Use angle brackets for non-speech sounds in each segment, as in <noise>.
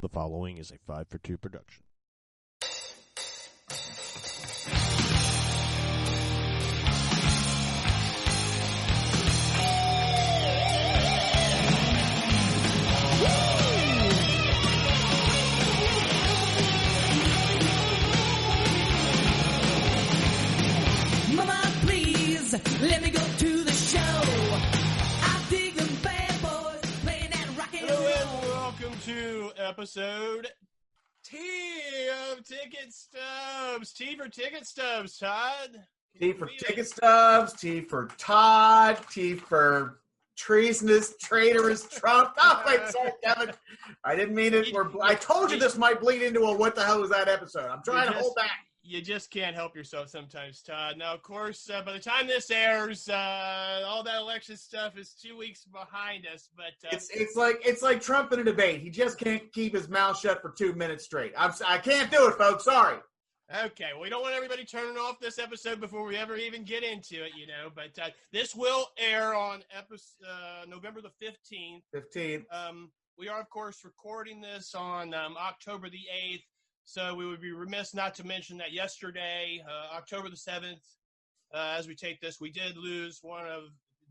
The following is a 5 for 2 production. Mama, please let me go to to episode T of Ticket Stubs. T for Ticket Stubs, Todd. T for ticket stubs, T for Todd, T for treasonous, traitorous Trump. <laughs> Oh, wait, sorry, Kevin. I didn't mean it. We're, I told you this might bleed into a what the hell was that episode. I'm trying to hold back. You just can't help yourself sometimes, Todd. Now, of course, uh, by the time this airs, uh, all that election stuff is two weeks behind us. But uh, It's it's like it's like Trump in a debate. He just can't keep his mouth shut for two minutes straight. I'm I can't do it, folks. Sorry. Okay, we don't want everybody turning off this episode before we ever even get into it, you know. But uh, this will air on episode, uh, November the fifteenth. Fifteen. Um, we are, of course, recording this on um, October the 8th, so we would be remiss not to mention that yesterday, uh, October the 7th, uh, as we take this, we did lose one of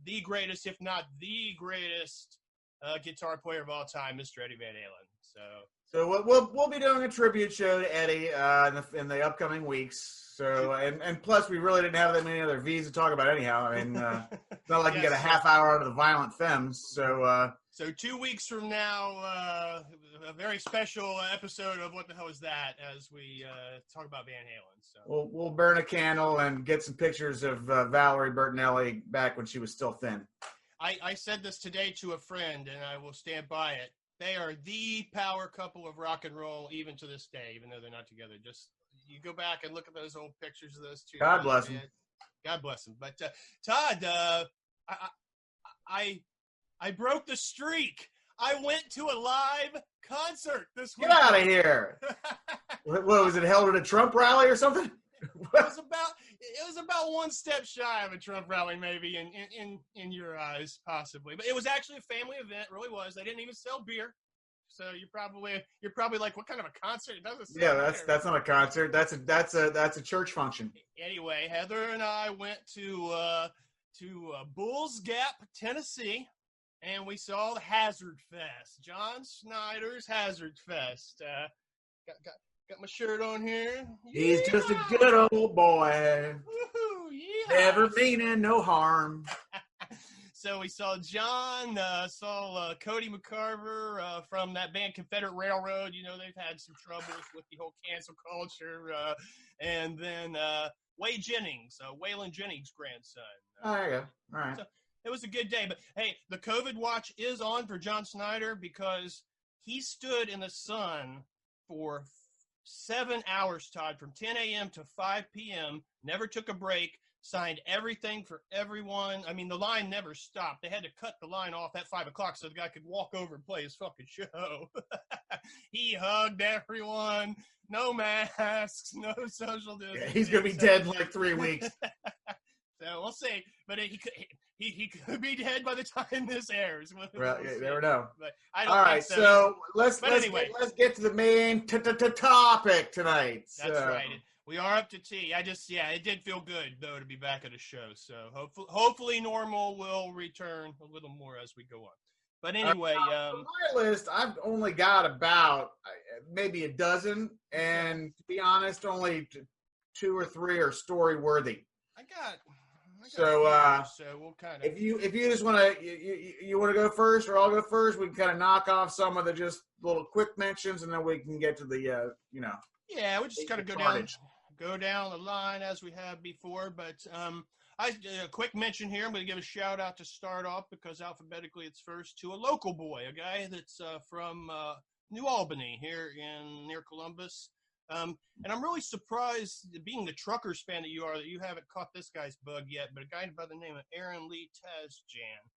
the greatest, if not the greatest, uh, guitar player of all time, Mr. Eddie Van Halen. So, So we'll, we'll we'll be doing a tribute show to Eddie uh, in the in the upcoming weeks. So and and plus we really didn't have that many other V's to talk about anyhow. I mean, uh, <laughs> it's not like you Yes. get a half hour out of the Violent Femmes. So. Uh, so two weeks from now, uh, a very special episode of What the Hell Is That as we uh, talk about Van Halen. So. We'll we'll burn a candle and get some pictures of uh, Valerie Bertinelli back when she was still thin. I, I said this today to a friend, and I will stand by it. They are the power couple of rock and roll, even to this day, even though they're not together. Just you go back and look at those old pictures of those two. God bless Man, God bless them. But uh, Todd, uh, I, I I I broke the streak. I went to a live concert this week. Get out of here! <laughs> What, was it? Held at a Trump rally or something? it was about it was about one step shy of a Trump rally, maybe in in in, in your eyes, possibly. But it was actually a family event. It really was. They didn't even sell beer, so you're probably you're probably like, what kind of a concert? It doesn't. Yeah, that's that's not a concert. That's a that's a that's a church function. Anyway, Heather and I went to uh, to uh, Bulls Gap, Tennessee, and we saw the Hazard Fest, John Schneider's Hazard Fest. Uh, got got got my shirt on here. He's just a good old boy, Woohoo, yeehaw! never meaning no harm. <laughs> So we saw John, uh, saw uh, Cody McCarver uh, from that band Confederate Railroad. You know, they've had some troubles with the whole cancel culture. Uh, and then uh, Wade Jennings, uh, Waylon Jennings' grandson. Oh, there you go. All right. It was a good day. But hey, the COVID watch is on for John Schneider because he stood in the sun for seven hours, Todd, from 10 a.m. to 5 p.m., never took a break, signed everything for everyone. I mean, the line never stopped. They had to cut the line off at 5 o'clock so the guy could walk over and play his fucking show. <laughs> he hugged everyone. No masks, no social Yeah, distancing. he's gonna be dead in like three weeks. <laughs> So we'll see. But he could he, he could be dead by the time <laughs> this airs. We'll- Well, we'll yeah, you never know. But I don't All right, so. so let's But let's anyway. get, let's get to the main t- t- t- topic tonight. That's So- right. We are up to T. I just yeah, it did feel good though to be back at a show. So hopefully hopefully normal will return a little more as we go on. But anyway, On um, my list, I've only got about uh, maybe a dozen, and to be honest, only two or three are story worthy. I got. I got So, uh, so we'll kind of. If you if you just want to you, you, you want to go first, or I'll go first, we can kind of knock off some of the just little quick mentions, and then we can get to the uh, you know Yeah, we just kind of go down. Go down the line as we have before. But um, I a quick mention here. I'm going to give a shout out to start off because alphabetically it's first to a local boy, a guy that's uh, from uh, New Albany here in near Columbus. Um, and I'm really surprised, being the truckers fan that you are, that you haven't caught this guy's bug yet. But a guy by the name of Aaron Lee Tasjan.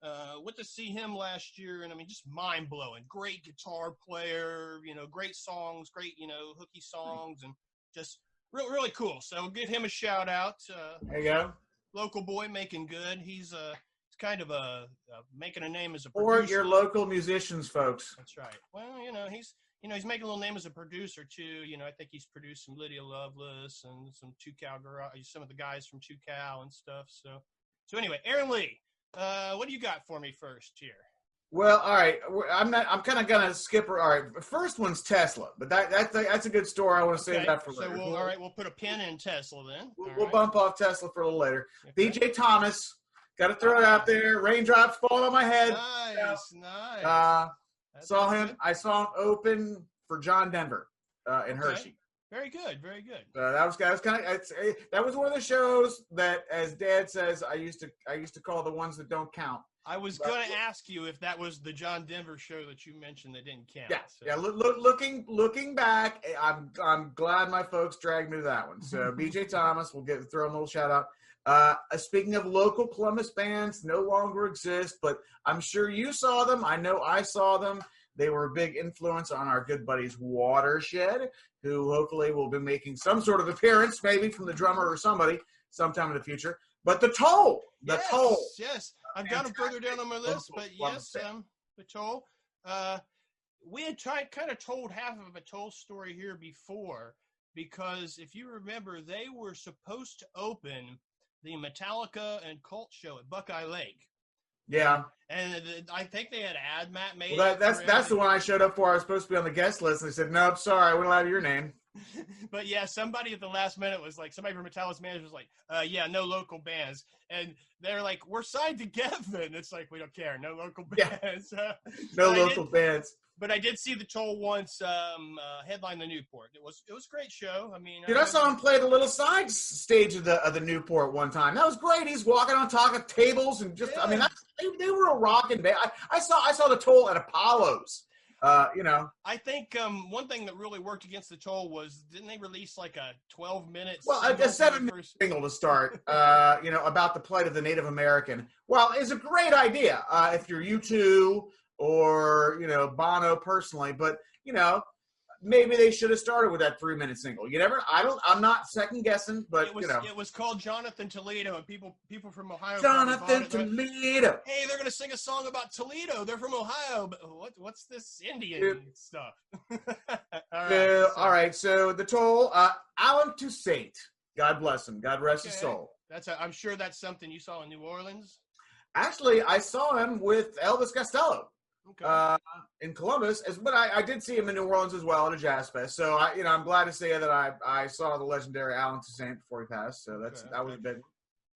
Uh, went to see him last year, and I mean, just mind blowing. Great guitar player, you know, great songs, great, you know, hooky songs, and just really, really cool. So give him a shout out. Uh, there you go. local boy making good. He's a uh, kind of a, uh making a name as a Or producer. your local musicians, folks. That's right. Well, you know, he's you know he's making a little name as a producer too. You know, I think he's produced some Lydia Loveless and some Two Cow Garage, some of the guys from Two Cow and stuff. So, so anyway, Aaron Lee, uh, what do you got for me first here? Well, all right. I'm not. I'm kind of gonna skip. her- All right. the First one's Tesla, but that that's a, that's a good story. I want to save Okay, that for so later. we'll, all right, we'll put a pin in Tesla then. We'll, we'll right. bump off Tesla for a little later. Okay. BJ Thomas, got to throw it out there. Raindrops falling on my head. Nice, nice. Uh, saw him. good. I saw him open for John Denver uh, in Okay. Hershey. Very good, very good. Uh, that was that was kind of that was one of the shows that, as Dad says, I used to I used to call the ones that don't count. I was going to ask you if that was the John Denver show that you mentioned that didn't count. Yeah, so- yeah. Look, look, looking looking back, eh, I'm I'm glad my folks dragged me to that one. So BJ <laughs> Thomas, we'll get throw a little shout out. Uh, uh, speaking of local Columbus bands, no longer exist, but I'm sure you saw them. I know I saw them. They were a big influence on our good buddies Watershed, who hopefully will be making some sort of appearance, maybe from the drummer or somebody sometime in the future. But the toll, the yes, toll. Yes, I've got them further down on my list, but yes, um. Uh, we had tried kind of told half of a toll story here before because if you remember, they were supposed to open the Metallica and Cult show at Buckeye Lake, Yeah, and I think they had ad Matt made. well, that, that's that's the one I showed up for. I was supposed to be on the guest list, and they said, "Nope, sorry, I wouldn't allow your name." <laughs> but yeah, somebody at the last minute was like, somebody from Metallica's manager was like, uh, yeah, no local bands. And they're like, we're signed to And it's like, we don't care. No local bands. <laughs> Uh, No local did- bands. but I did see the Toll once um, uh, headline the Newport. It was it was a great show. I mean, Dude, I saw him play the little side stage of the of the Newport one time. That was great. He's walking on top of tables and just, I mean, that's, they, they were a rocking band. I, I saw I saw the toll at Apollo's. Uh, you know, I think um, one thing that really worked against the Toll was didn't they release like a 12 minute Well, a- a single seven first- single to start. <laughs> Uh, you know about the plight of the Native American. Well, it's a great idea uh, if you're U two or you know Bono personally, but you know maybe they should have started with that three minute single. You never. I don't. I'm not second guessing, but it was you know, it was called Jonathan Toledo, and people people from Ohio. Jonathan Toledo. hey, they're gonna sing a song about Toledo. They're from Ohio, but what what's this Indian Dude. stuff? <laughs> all right, So, so all right, so the toll, uh, Allen Toussaint, God bless him, God rest his soul. That's a, I'm sure that's something you saw in New Orleans. Actually, I saw him with Elvis Costello Okay. uh, in Columbus, as but I, I did see him in New Orleans as well at a jazz fest. So I, you know, I'm glad to say that I, I saw the legendary Allen Toussaint before he passed. So that's Okay, that was a big.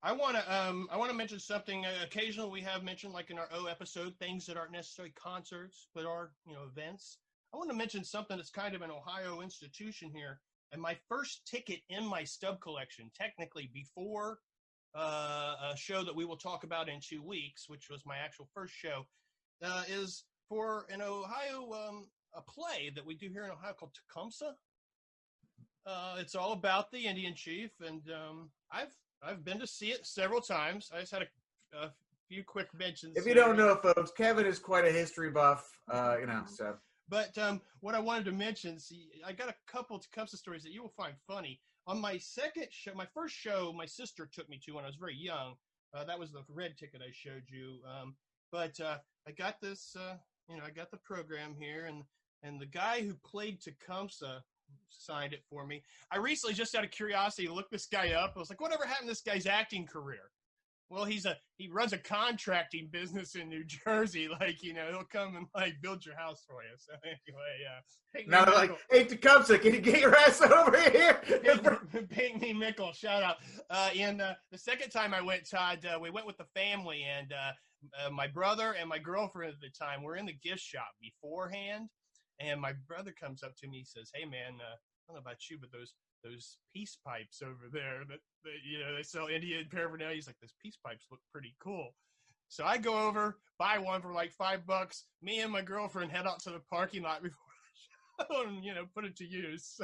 I want to um I want to mention something. Uh, occasionally, we have mentioned like in our O episode things that aren't necessarily concerts, but are you know events. I want to mention something that's kind of an Ohio institution here. And my first ticket in my stub collection, technically before uh, a show that we will talk about in two weeks, which was my actual first show, uh, is for an Ohio um, a play that we do here in Ohio called Tecumseh. Uh, it's all about the Indian chief, and um, I've I've been to see it several times. I just had a, a few quick mentions. If you here. don't know, folks, Kevin is quite a history buff. Uh, you know, so But um, what I wanted to mention, see, I got a couple Tecumseh stories that you will find funny. On my second show, my first show, my sister took me to when I was very young. Uh, that was the red ticket I showed you. Um, but uh, I got this, uh, you know, I got the program here, and and the guy who played Tecumseh signed it for me. I recently, just out of curiosity, looked this guy up. I was like, whatever happened to this guy's acting career? Well, he's a he runs a contracting business in New <laughs> Jersey. Like you know, he'll come and like build your house for you. So <laughs> anyway, yeah. Pink now they're like, "Hey, Tecumseh, can you get your ass <laughs> over here?" Me Mickle, shout out. Uh, and uh, the second time I went, Todd, uh, we went with the family, and uh, my brother and my girlfriend at the time were in the gift shop beforehand. And my brother comes up to me, says, "Hey, man, uh, I don't know about you, but those those peace pipes over there that, that you know they sell Indian paraphernalia. He's like, those peace pipes look pretty cool." So I go over, buy one for like five bucks. Me and my girlfriend head out to the parking lot <laughs> before the show and you know put it to use.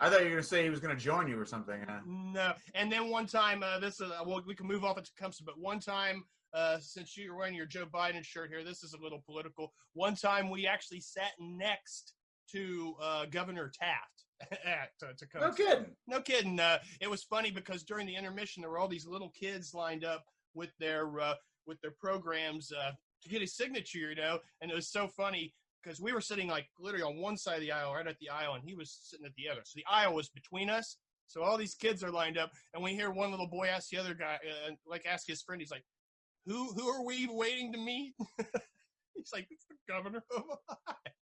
I thought you were gonna say he was gonna join you or something. Uh, No. And then one time, uh, this is, uh, well, we can move off it to Tecumseh, but one time, uh, since you're wearing your Joe Biden shirt here, this is a little political. One time we actually sat next to uh, Governor Taft <laughs> at uh, Tecumseh. no kidding. No kidding. Uh, it was funny because during the intermission, there were all these little kids lined up with their uh, with their programs uh, to get his signature, you know. And it was so funny because we were sitting like literally on one side of the aisle, right at the aisle, and he was sitting at the other. So the aisle was between us. So all these kids are lined up, and we hear one little boy ask the other guy, uh, like ask his friend, he's like, "Who who are we waiting to meet?" <laughs> he's like, "It's the governor of Ohio."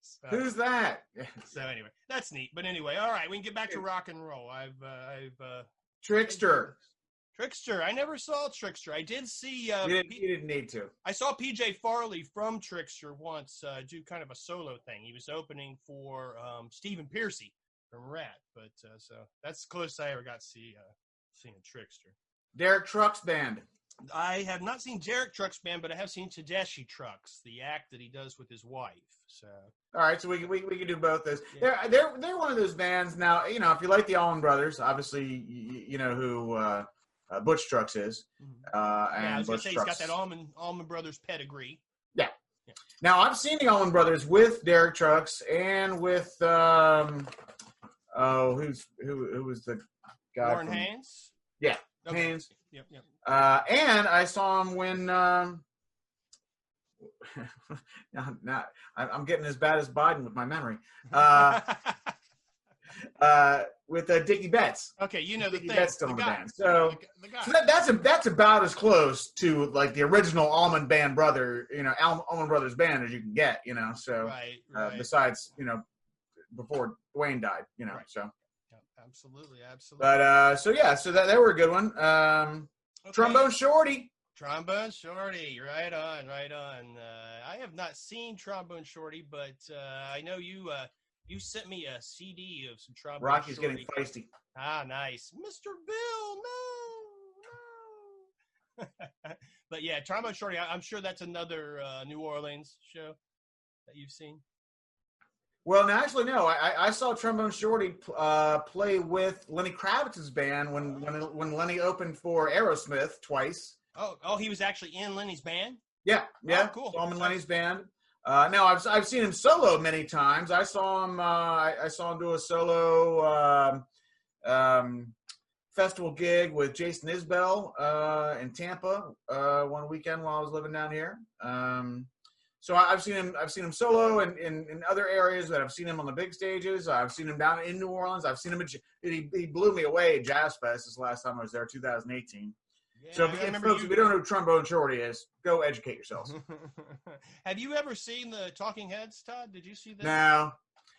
So, Who's that? <laughs> so anyway, that's neat. But anyway, all right, we can get back to rock and roll. I've uh, I've uh, Trixter. Trixter. I never saw Trixter. I did see. Uh, You didn't, P- you didn't need to. I saw PJ Farley from Trixter once uh, do kind of a solo thing. He was opening for um, Stephen Pearcy from Ratt, but uh, so that's the closest I ever got to see uh, seeing a Trixter. Derek Trucks Band. I have not seen Derek Trucks band, but I have seen Tedeschi Trucks, the act that he does with his wife. So All right, so we can we, we can do both those. Yeah. They're they're they're one of those bands now. You know, if you like the Allman Brothers, obviously you, you know who uh, uh, Butch Trucks is. Uh, and yeah, I was Butch say he's Trucks. got that Allman Allman Brothers pedigree. Yeah. Now I've seen the Allman Brothers with Derek Trucks and with um oh who's who who was the guy Warren from- Haynes. Yeah, Okay. Haynes. Yep, yep. Uh, and I saw him when um <laughs> now, now I'm getting as bad as Biden with my memory. Uh, <laughs> uh, with uh, Dickey Betts. okay, you know the Dickie thing. Betts still the in the band. So- the, the. So that, that's a, that's about as close to like the original Allman Band brother, you know, Al- Allman Brothers band as you can get, you know. So right, uh, besides, you know, before Duane died, you know. Right. So, absolutely, absolutely. but uh, so yeah, so that they were a good one. Um, Okay. Trombone Shorty. Trombone Shorty, right on, right on. Uh, I have not seen Trombone Shorty, but uh, I know you. Uh, you sent me a CD of some Trombone Rocky's Shorty. getting feisty. Ah, nice, Mr. Bill. No, no. <laughs> but yeah, Trombone Shorty. I, I'm sure that's another uh, New Orleans show that you've seen. Well, no, actually, no. I, I- saw Trombone Shorty uh, play with Lenny Kravitz's band when when when Lenny opened for Aerosmith twice. Oh, oh, he was actually in Lenny's band. Yeah, yeah. cool. Saw him in Lenny's band. Uh, no, I've I've seen him solo many times. I saw him. Uh, I, I saw him do a solo um, um, festival gig with Jason Isbell uh, in Tampa uh, one weekend while I was living down here. Um, so I've seen him. I've seen him solo in, in, in other areas, but I've seen him on the big stages. I've seen him down in New Orleans. I've seen him. At, he, he blew me away at Jazz Fest this last time I was there, 2018. Yeah, so, if, folks, you- if you don't know who Trombone Shorty is, go educate yourselves. <laughs> Have you ever seen the Talking Heads, Todd? Did you see that? No,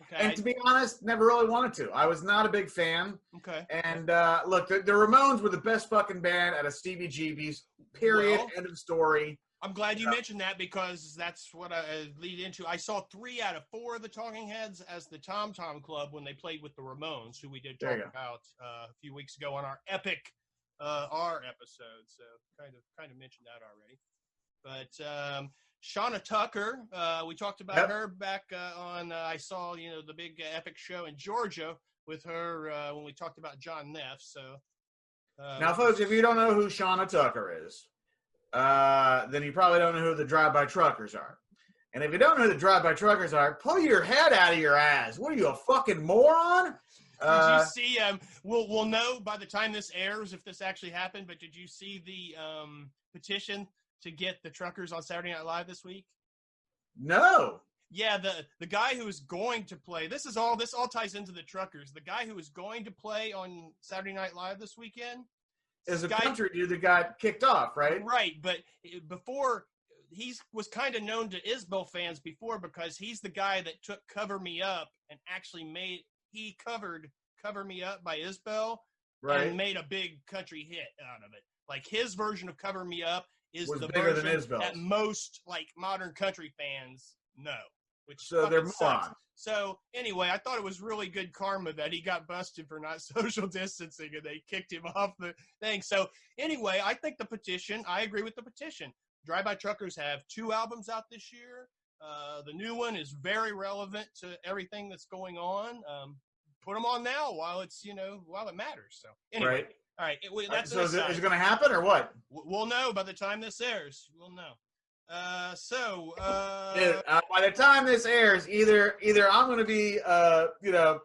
Okay. and to be honest, never really wanted to. I was not a big fan. okay. And uh, look, the, the Ramones were the best fucking band at a CBGB's. Period. Well- End of story. I'm glad you Yeah. mentioned that because that's what I uh, lead into. I saw three out of four of the Talking Heads as the Tom Tom Club when they played with the Ramones, who we did talk about uh, a few weeks ago on our epic uh, R episode. So kind of kind of mentioned that already. But um, Shonna Tucker, uh, we talked about Yep. her back uh, on. Uh, I saw you know the big uh, epic show in Georgia with her uh, when we talked about John Neff. So uh, Now, folks, if you don't know who Shonna Tucker is, uh, then you probably don't know who the drive-by truckers are. And if you don't know who the drive-by truckers are, pull your head out of your ass. What are you, a fucking moron? Did Uh, you see? Um, we'll we'll know by the time this airs if this actually happened. But did you see the um, petition to get the truckers on Saturday Night Live this week? no. Yeah, the the guy who is going to play. This is all. This all ties into the truckers. The guy who is going to play on Saturday Night Live this weekend Is a guy- country dude that got kicked off, right? Right, but eh, before he's was kind of known to Isbell fans before because he's the guy that took "Cover Me Up" and actually made he covered "Cover Me Up" by Isbell Right. and made a big country hit out of it. Like his version of "Cover Me Up" is Was the version that most like modern country fans know. Which So they're morons. So anyway, I thought it was really good karma that he got busted for not <laughs> social distancing and they kicked him off the thing. So anyway, I think the petition. I agree with the petition. Drive By Truckers have two albums out this year. Uh, the new one is very relevant to everything that's going on. Um, put them on now while it's you know while it matters. So anyway, Right. all right. It, that's so is it, it going to happen or what? We'll know by the time this airs. We'll know. Uh, so uh, Dude, uh, by the time this airs, either either I'm going to be, uh, you know,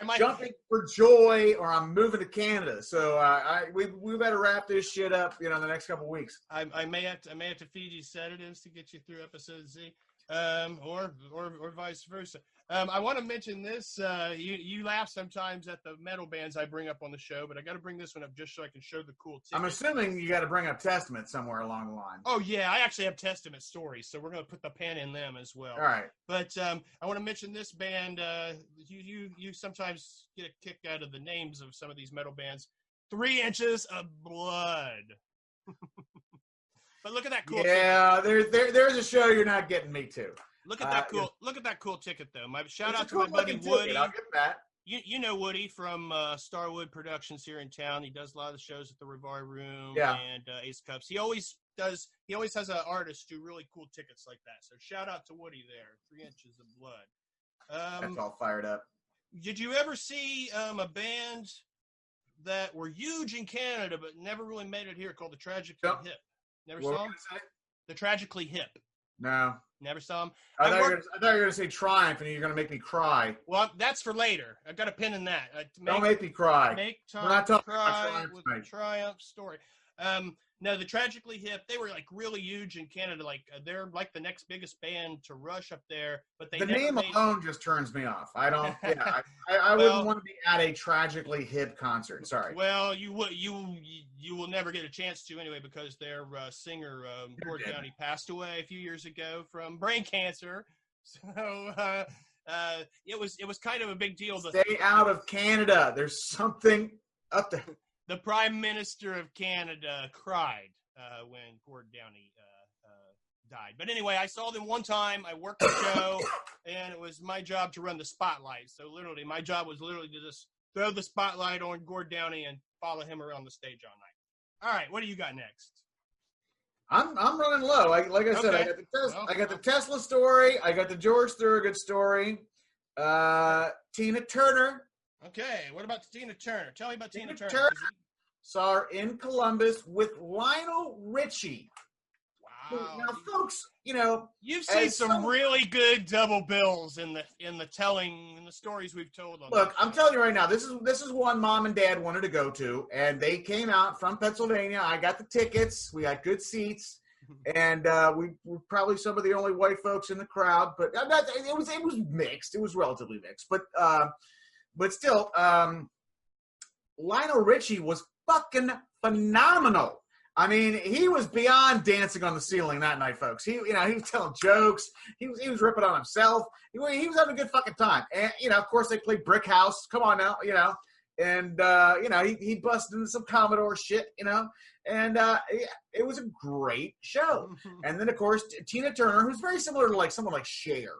I jumping for joy or I'm moving to Canada. So uh, I we we better wrap this shit up, you know, in the next couple weeks. I, I may have to I may have to feed you sedatives to get you through episode Z, um, or or or vice versa. Um, I want to mention this. Uh, you you laugh sometimes at the metal bands I bring up on the show, but I got to bring this one up just so I can show the cool. I'm assuming you got to bring up Testament somewhere along the line. Oh yeah, I actually have Testament stories, so we're gonna put the pen in them as well. All right. But um, I want to mention this band. Uh, you you you sometimes get a kick out of the names of some of these metal bands. Three inches of blood. <laughs> but look at that cool. ticket. Yeah, there, there there's a show you're not getting me to. Look at that Uh, cool. Look at that cool ticket though. My shout It's out to my buddy looking ticket, Woody. I'll give that. You you know Woody from uh, Starwood Productions here in town. He does a lot of the shows at the Rivari Room Yeah. and uh, Ace Cups. He always does. He always has an artist do really cool tickets like that. So shout out to Woody there. Three inches of blood. Um, That's all fired up. did you ever see um, a band that were huge in Canada but never really made it here called the Tragically. Hip? Never What saw them? you gonna say? The Tragically Hip. No. Never saw him. I, I thought, you were gonna, I thought you were gonna say Triumph, and you're gonna make me cry. Well, that's for later. I've got a pin in that. Uh, to Don't make me cry. Make We're time not talking about Triumph with the Triumph story. Um, no, the Tragically Hip, they were like really huge in Canada. Like uh, they're like the next biggest band to rush up there, but they the name made- alone just turns me off. I don't. <laughs> Yeah, I, I, I Well- wouldn't want to be at a tragically hip concert. Sorry. Well, you will you you will never get a chance to anyway because their uh, singer um, Gord. Downey passed away a few years ago from brain cancer. <laughs> So uh, uh, it was it was kind of a big deal. The, Stay out of Canada. There's something up there. The Prime Minister of Canada cried uh, when Gord Downey uh, uh, died. But anyway, I saw them one time. I worked the show, and it was my job to run the spotlight. So literally, my job was literally to just throw the spotlight on Gord Downey and follow him around the stage all night. All right, what do you got next? I'm I'm running low. Like like I said, I got the Tesla, Well, I got the well. Tesla story. I got the George Thorogood story. Uh, Tina Turner Okay, what about Tina Turner? Tell me about Tina, Tina Turner. Turner. Her in Columbus with Lionel Richie. Wow, Now, folks, you know, you've seen some some- really good double bills in the in the telling in the stories we've told. On Look, I'm telling you right now, this is this is one mom and dad wanted to go to, and they came out from Pennsylvania. I got the tickets. We got good seats, <laughs> and uh, we were probably some of the only white folks in the crowd. But not, it was it was mixed. It was relatively mixed, but uh, but still, um, Lionel Richie was fucking phenomenal. I mean, he was beyond dancing on the ceiling that night, folks. He, you know, he was telling jokes. He was, he was ripping on himself. He, he was having a good fucking time. And you know, of course, they played Brick House. Come on now, you know. And uh, you know, he he busted into some Commodore shit, you know. And uh, it, it was a great show. And then, of course, Tina Turner, who's very similar to like someone like Cher,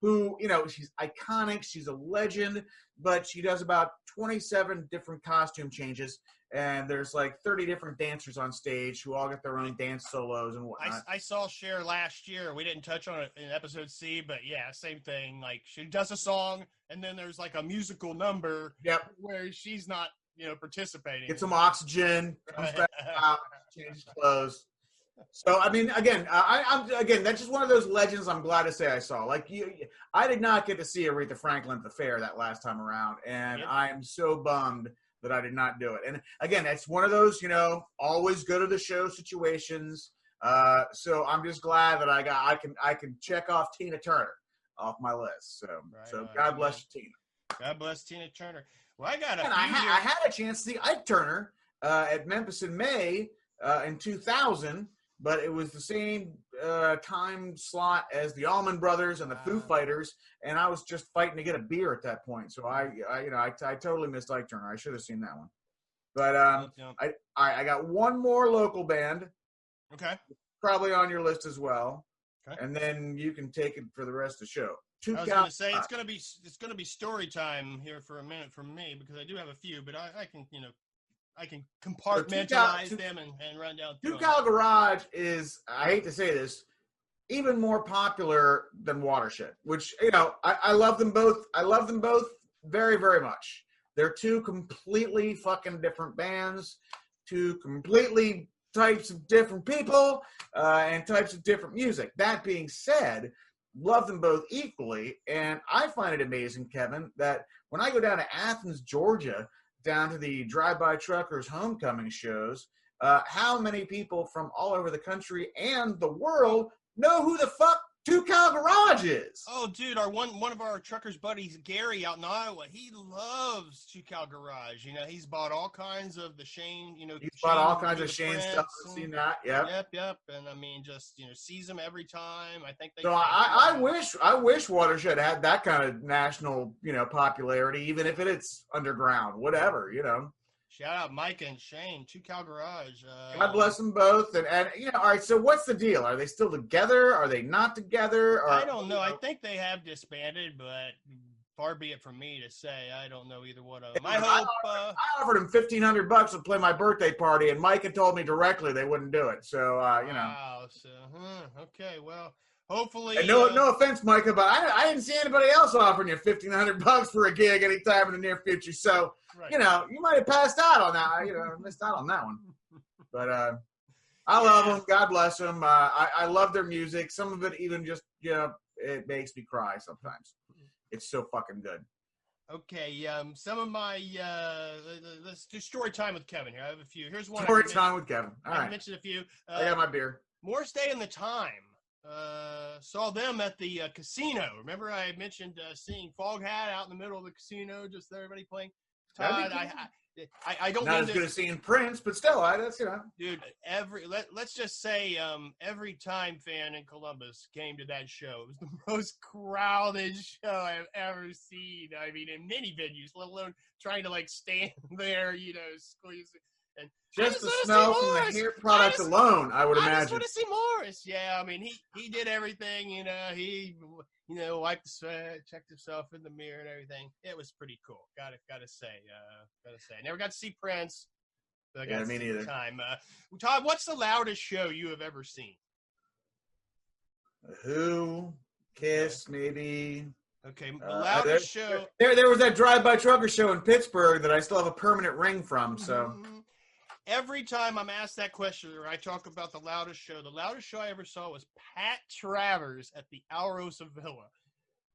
who, you know, she's iconic, she's a legend, but she does about 27 different costume changes. And there's like 30 different dancers on stage who all get their own dance solos and I, whatnot. I saw Cher last year. We didn't touch on it in episode C, but yeah, same thing. Like she does a song, and then there's like a musical number Yep. where she's not, you know, participating. Get some oxygen, comes back <laughs> out, changes clothes. So I mean, again, I, I'm again. That's just one of those legends. I'm glad to say I saw. Like you, I did not get to see Aretha Franklin at the fair that last time around, and Yep. I am so bummed that I did not do it. And again, it's one of those, you know, always go to the show situations. Uh, so I'm just glad that I got. I can I can check off Tina Turner off my list. So Right so on, God bless you, Tina. God bless Tina Turner. Well, I got a And I, ha- I had a chance to see Ike Turner uh, at Memphis in May uh, in 2000, but it was the same uh, time slot as the Allman Brothers and the Foo. Fighters, and I was just fighting to get a beer at that point. So I, I you know, I, I totally missed Ike Turner. I should have seen that one. But um, I, I, I got one more local band, okay. probably on your list as well, Okay. and then you can take it for the rest of the show. Two I was going to say it's going to be it's going to be story time here for a minute from me because I do have a few, but I, I can you know I can compartmentalize two- them and, and run down Two. Cow Garage is, I hate to say this, even more popular than Watershed, which, you know, I, I love them both. I love them both very, very much. They're two completely fucking different bands, two completely types of different people, uh, and types of different music. That being said, love them both equally. And I find it amazing, Kevin, that when I go down to Athens, Georgia, down to the Drive By Truckers homecoming shows, uh, how many people from all over the country and the world know who the fuck Two Cow Garage is? Oh, dude, our one one of our truckers buddies, Gary, out in Iowa, he loves Two Cow Garage. You know, he's bought all kinds of the Shane. You know, He's bought all kinds of Shane stuff. I've seen that. Yep. Yep, yep. And I mean, just you know, sees them every time. I think they. So I, I wish I wish Watershed had that kind of national, you know, popularity, even if it is underground, whatever, you know. Shout out Mike and Shane, Two Cow Garage. Uh, God bless them both. And and you know, all right. So what's the deal? Are they still together? Are they not together? Or, I don't know. I think they have disbanded, but far be it from me to say. I don't know either one of them. I I hope. Uh, I offered him fifteen hundred bucks to play my birthday party, and Mike had told me directly they wouldn't do it. So uh, you know. Wow. So, huh, okay. Well, hopefully. And no, uh, no offense, Micah, but I, I didn't see anybody else offering you fifteen hundred bucks for a gig anytime in the near future. So right. you know, you might have passed out on that. You know, missed out on that one. <laughs> But uh, I love them. God bless them. Uh, I, I love their music. Some of it even just, you know, it makes me cry sometimes. It's so fucking good. Okay, um, some of my uh, let's do story time with Kevin here. I have a few. Here's one. I Story time with Kevin. All I right. mentioned a few. I Uh, got my beer. More stay in the Time. Uh, saw them at the uh, casino. Remember, I mentioned uh, seeing Foghat out in the middle of the casino, just everybody playing. Todd, I. I, I, I don't Not mean as to- good as seeing Prince, but still, I, that's, you know. dude every let, let's just say um every time fan in columbus came to that show it was the <laughs> most crowded show i've ever seen i mean in many venues let alone trying to like stand <laughs> there you know squeeze and Just just the smell from the hair product just- alone, I would imagine. I just want to see Morris. Yeah, I mean he he did everything. You know he you know wiped the sweat, checked himself in the mirror and everything. It was pretty cool. Got to got to say, uh, got to say. I never got to see Prince. But I got Yeah, me the neither. Time. Uh, Todd, what's the loudest show you have ever seen? Who? Kiss, maybe. Okay, the Uh, loudest there- show. There, there was that drive-by trucker show in Pittsburgh that I still have a permanent ring from. So Mhm. Every time I'm asked that question, or I talk about the loudest show, the loudest show I ever saw was Pat Travers at the Alrosa Villa.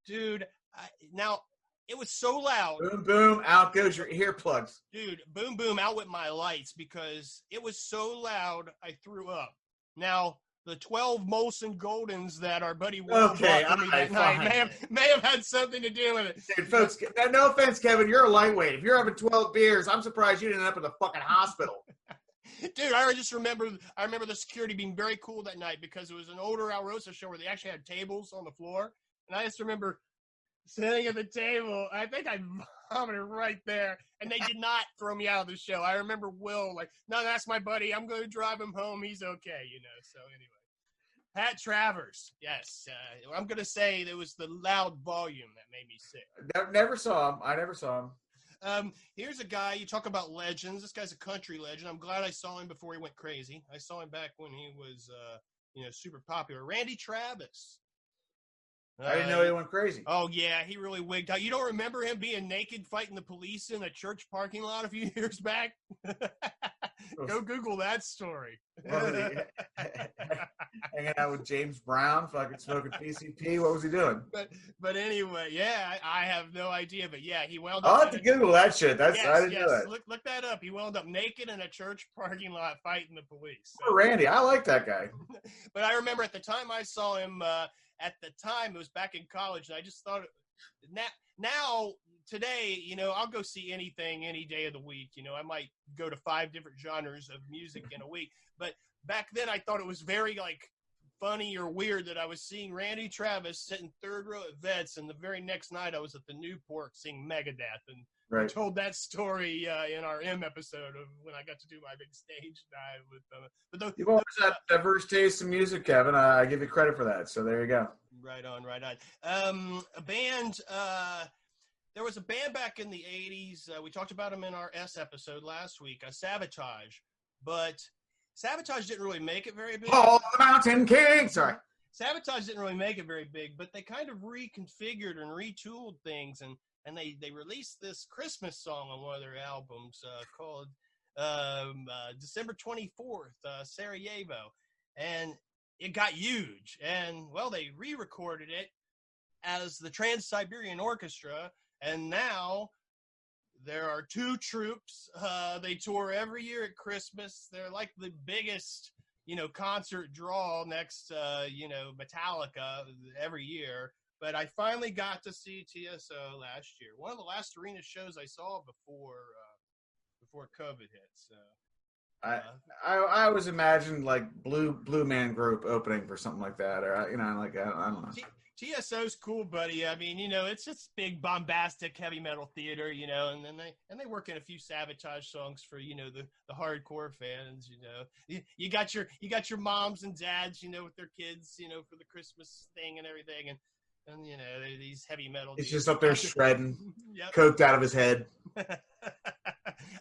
Dude, I, now it was so loud. boom, boom, out goes your earplugs. Dude, boom, boom, out with my lights because it was so loud I threw up. Now, the 12 Molson Goldens that our buddy Will Okay, bought for me that night may have, may have had something to do with it. Dude, folks, no- no offense, Kevin, you're a lightweight. If you're having 12 beers, I'm surprised you didn't end up in the fucking hospital. <laughs> Dude, I just remember I remember the security being very cool that night because it was an older Alrosa show where they actually had tables on the floor. And I just remember sitting at the table. I think I vomited right there. And they did not throw me out of the show. I remember Will like, no, that's my buddy. I'm gonna drive him home. He's okay, you know. So anyway. Pat Travers, yes. Uh, I'm gonna say it was the loud volume that made me sick. Never, never saw him. I never saw him. Um, here's a guy you talk about legends. This guy's a country legend. I'm glad I saw him before he went crazy. I saw him back when he was, uh, you know, super popular. Randy Travis. I didn't Uh, know he went crazy. Oh yeah, he really wigged out. You don't remember him being naked fighting the police in a church parking lot a few <laughs> years back? Go Google that story. What was he- <laughs> <laughs> Hanging out with James Brown, fucking smoking PCP. What was he doing? but but anyway, yeah, I, I have no idea, but yeah, he wound up. I'll have to Google that shit. That's yes, I didn't yes. know that. Look look that up. He wound up naked in a church parking lot fighting the police. Poor Randy, I like that guy. but I remember at the time I saw him. Uh, at the time, it was back in college, and I just thought now, now today, you know, I'll go see anything any day of the week. You know, I might go to five different genres of music in a week, but back then I thought it was very like funny or weird that I was seeing Randy Travis sitting third row at Vets, and the very next night I was at the Newport seeing Megadeth, and Right. told that story uh, in our M episode of when I got to do my big stage dive with them. But those, You've always had diverse taste in music, Kevin. I I give you credit for that. So there you go. Right on, right on. Um, a band. Uh, there was a band back in the '80s. Uh, we talked about them in our S episode last week. A Savatage, but Savatage didn't really make it very big. Paul the Mountain King. Sorry. Savatage didn't really make it very big, but they kind of reconfigured and retooled things, and and they they released this Christmas song on one of their albums uh, called um, uh, December twenty fourth, uh, Sarajevo, and it got huge, and well, they re-recorded it as the Trans Siberian Orchestra, and now there are two troops. Uh, they tour every year at Christmas. They're like the biggest, you know, concert draw next, uh, you know, Metallica every year. But I finally got to see TSO last year. One of the last arena shows I saw before uh, before COVID hit. So I, uh, I I always imagined like Blue Blue Man Group opening for something like that, or you know, like I, I don't know. T- TSO's cool, buddy. I mean, you know, it's just big bombastic heavy metal theater, you know, and then they and they work in a few Savatage songs for you know the the hardcore fans. You know, you, you got your you got your moms and dads, you know, with their kids, you know, for the Christmas thing and everything, and and you know they're these heavy metal. It's dudes. just up there shredding, <laughs> yep. coked out of his head. <laughs>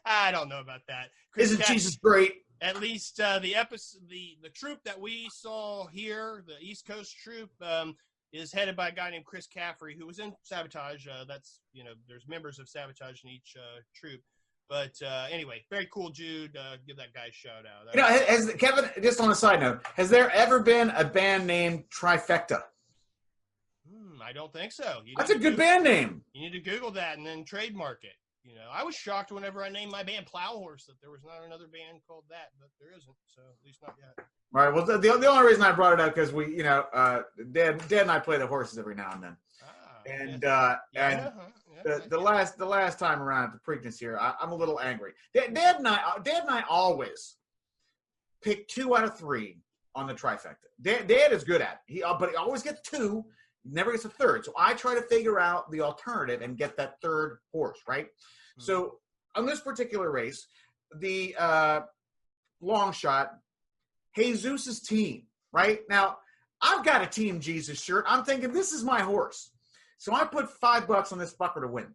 I don't know about that. Chris Isn't Cass- Jesus great? at least uh, the episode the the troop that we saw here the east coast troop um, is headed by a guy named chris Caffery who was in Savatage uh, that's you know there's members of Savatage in each uh, troop but uh, anyway very cool jude uh, give that guy a shout out You know, has, has Kevin? Just on a side note, has there ever been a band named Trifecta? Hmm, i don't think so you That's a good Google- band name. you need to google that and then trademark it you know i was shocked whenever i named my band plow horse that there was not another band called that but there isn't so at least not yet All right. Well, the, the, the only reason I brought it up because we, you know, uh, Dad, Dad and I play the horses every now and then, ah, and yeah. uh, Yeah, and huh, yeah, the, the last the last time around at the Preakness here, I, I'm a little angry. Dad, Dad and I, uh, Dad and I always pick two out of three on the trifecta. Dad, Dad is good at it. He, uh, but he always gets two, never gets a third. So I try to figure out the alternative and get that third horse. Right. Hmm. So on this particular race, the uh, long shot, Jesus's team. Right now, I've got a Team Jesus shirt. I'm thinking this is my horse. So I put five bucks on this fucker to win.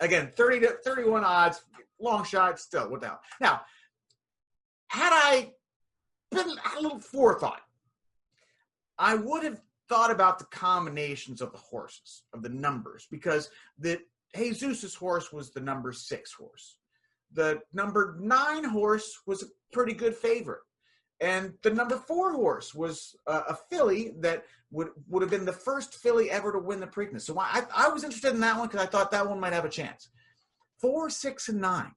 Again, 30 to 31 odds, long shot, still, what the hell. Now, had I been had a little forethought, I would have thought about the combinations of the horses, of the numbers, because the Jesus's horse was the number six horse. The number nine horse was a pretty good favorite. And the number four horse was uh, a filly that would would have been the first filly ever to win the Preakness. So I I was interested in that one because I thought that one might have a chance. Four, six, and nine.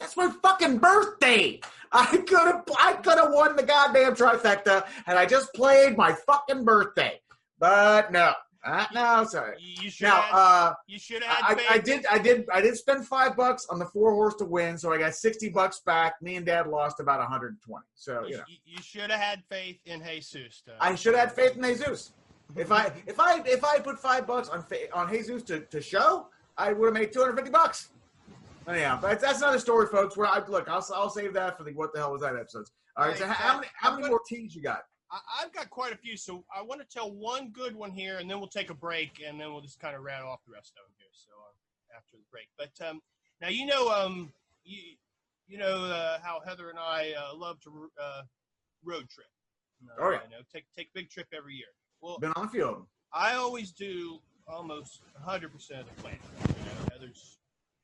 That's my fucking birthday. I could have I could have won the goddamn trifecta had I just played my fucking birthday. But no, uh, no, sorry. You should Now, have, uh, you should have I, I did, I did, I did spend five bucks on the four horse to win, so I got sixty bucks back. Me and Dad lost about hundred and twenty. So you You, know, you- you should have had faith in Jesus. though. I should have had faith in Jesus. If I, if I, if I put five bucks on on Jesus to, to show, I would have made two hundred fifty bucks. Anyhow, but that's another story, folks. Where I look, I'll, I'll save that for the what the hell was that episodes. All right, so how many how many more teams you got? I, I've got quite a few, so I want to tell one good one here, and then we'll take a break, and then we'll just kind of rat off the rest of them here. So uh, after the break, but um, now you know, um, you you know uh, how Heather and I uh, love to uh, road trip. Oh, yeah. you know, take take a big trip every year. Well, Been on a few of them. I always do almost 100% of the planning. You know, Heather's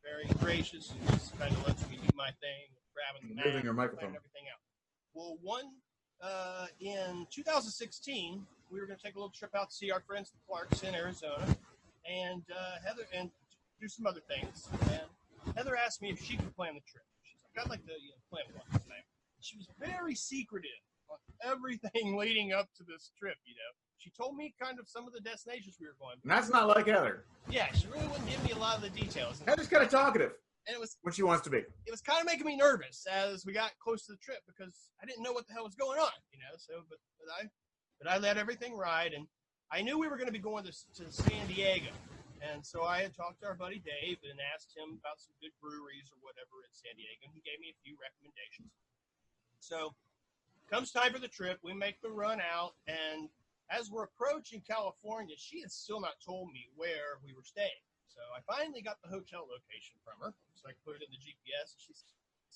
very gracious and just kind of lets me do my thing, grabbing the Moving your microphone. everything out. Well, one uh, in 2016, we were going to take a little trip out to see our friends the Clarks in Arizona, and uh, Heather and do some other things. And Heather asked me if she could plan the trip. She's like, "I'd like to you know, plan one tonight." She was very secretive on everything <laughs> leading up to this trip. You know, she told me kind of some of the destinations we were going. To. And that's not like Heather. Yeah, she really wouldn't give me a lot of the details, and Heather's kind of talkative And it was when she wants to be. it was kind of making me nervous as we got close to the trip because I didn't know what the hell was going on, you know. So, but, but I but I let everything ride, and I knew we were going to be going to, to San Diego, and so I had talked to our buddy Dave and asked him about some good breweries or whatever in San Diego, and he gave me a few recommendations. So, comes time for the trip, we make the run out, and as we're approaching California, she had still not told me where we were staying. So I finally got the hotel location from her, so I put it in the GPS. And she's,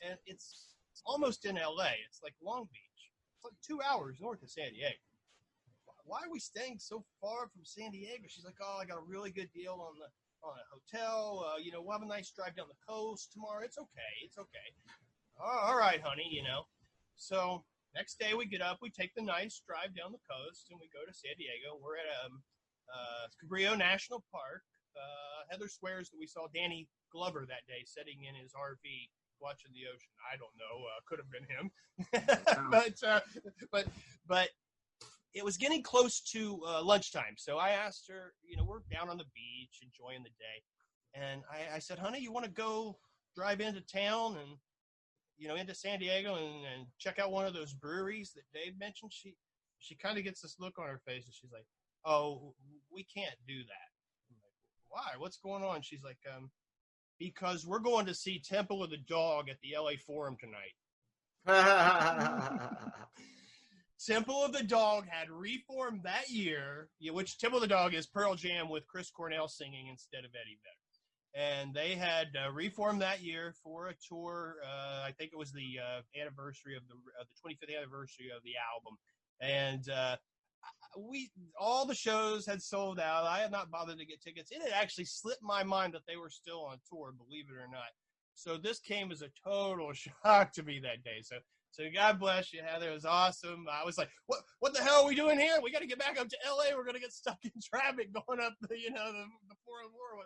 and it's almost in LA. It's like Long Beach. It's like two hours north of San Diego. Why are we staying so far from San Diego? She's like, oh, I got a really good deal on the on a hotel. Uh, you know, we'll have a nice drive down the coast tomorrow. It's okay. It's okay. All right, honey. You know. So next day we get up, we take the nice drive down the coast, and we go to San Diego. We're at um, uh, Cabrillo National Park. Uh, Heather swears that we saw Danny Glover that day sitting in his RV watching the ocean. I don't know. Uh, could have been him, <laughs> but uh, but but it was getting close to uh, lunchtime. So I asked her, you know, we're down on the beach enjoying the day, and I, I said, honey, you want to go drive into town and you know into San Diego and, and check out one of those breweries that Dave mentioned? She she kind of gets this look on her face and she's like, oh, we can't do that. I'm like, Why? What's going on? She's like, um, because we're going to see Temple of the Dog at the LA Forum tonight. <laughs> Temple of the Dog had reformed that year, yeah, which Temple of the Dog is Pearl Jam with Chris Cornell singing instead of Eddie Vedder. And they had uh, reformed that year for a tour. Uh, I think it was the uh, anniversary of the uh, the 25th anniversary of the album, and uh, we all the shows had sold out. I had not bothered to get tickets. It had actually slipped my mind that they were still on tour, believe it or not. So this came as a total <laughs> shock to me that day. So so God bless you, Heather. It was awesome. I was like, what what the hell are we doing here? We got to get back up to LA. We're gonna get stuck in traffic going up the you know the the 404.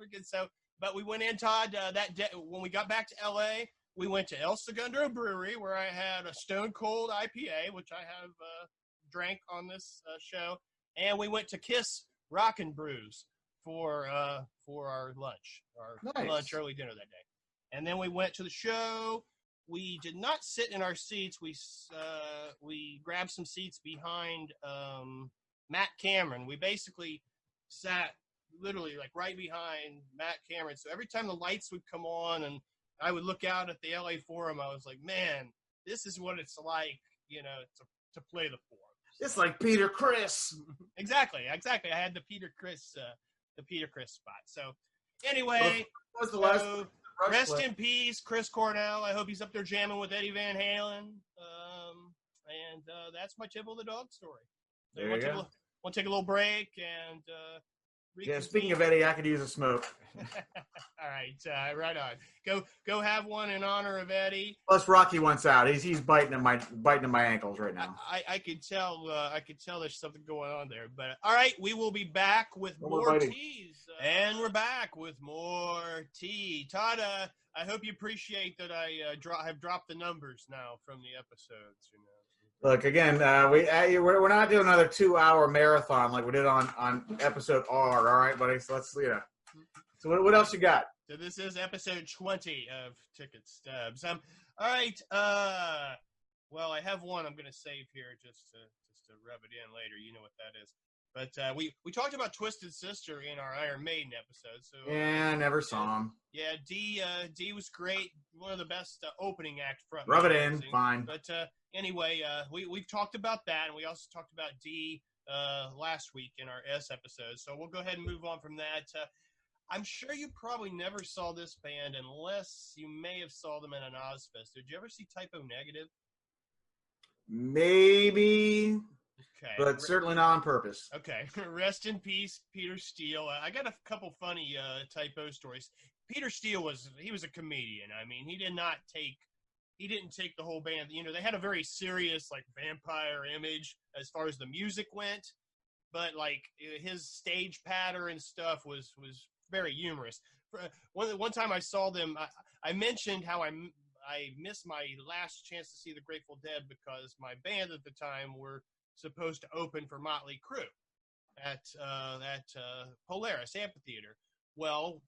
Freaking so. But we went in, Todd. Uh, that day when we got back to LA, we went to El Segundo Brewery where I had a Stone Cold IPA, which I have uh, drank on this uh, show, and we went to Kiss Rock and Brews for uh, for our lunch, our Nice. lunch early dinner that day, and then we went to the show. We did not sit in our seats. We uh, we grabbed some seats behind um, Matt Cameron. We basically sat literally like right behind Matt Cameron. So every time the lights would come on and I would look out at the LA Forum, I was like, man, this is what it's like, you know, to, to play the Forum. it's like Peter Criss. <laughs> Exactly, exactly. I had the Peter Criss, uh, the Peter Criss spot. So anyway, was the last so rest clip. in peace, Chris Cornell. I hope he's up there jamming with Eddie Van Halen. Um, and uh, that's my of the Dog story. There we'll you take, a go. we'll take a little break and. Uh, Yeah, speaking of. Eddie, I could use a smoke. <laughs> All right, uh, right on. Go, go have one in honor of Eddie. Plus, Rocky wants out. He's he's biting at my biting at my ankles right now. I, I could tell, uh, I could tell there's something going on there. But all right, we will be back with more biting. teas, uh, and we're back with more tea. Todd, uh, I hope you appreciate that I uh, dro- have dropped the numbers now from the episodes. You know. Look again. Uh, we uh, we're, we're not doing another two hour marathon like we did on on episode R. All right, buddy. So let's you know. So what, what else you got? So this is episode 20 of Ticket Stubs. Um, all right. Uh, well, I have one I'm going to save here just to just to rub it in later. You know what that is. But uh, we we talked about Twisted Sister in our Iron Maiden episode. So uh, Yeah, I never saw him. yeah, D uh, D was great. One of the best uh, opening act front. Rub it in. Fine. But uh, anyway, uh, we we've talked about that, and we also talked about D uh, last week in our S episode. So we'll go ahead and move on from that. Uh, I'm sure you probably never saw this band unless you may have saw them in an Ozzfest. Did you ever see Type O Negative? Maybe, Okay. but certainly not on purpose. Okay. <laughs> Rest in peace, Peter Steele. Uh, I got a couple funny uh, Type O stories. Peter Steele was he was a comedian. I mean, he did not take he didn't take the whole band. You know, they had a very serious like vampire image as far as the music went, but like his stage patter and stuff was was very humorous. For- One one time I saw them, I, I mentioned how I I missed my last chance to see the Grateful Dead because my band at the time were supposed to open for Motley Crue at uh, at uh, Polaris Amphitheater. Well,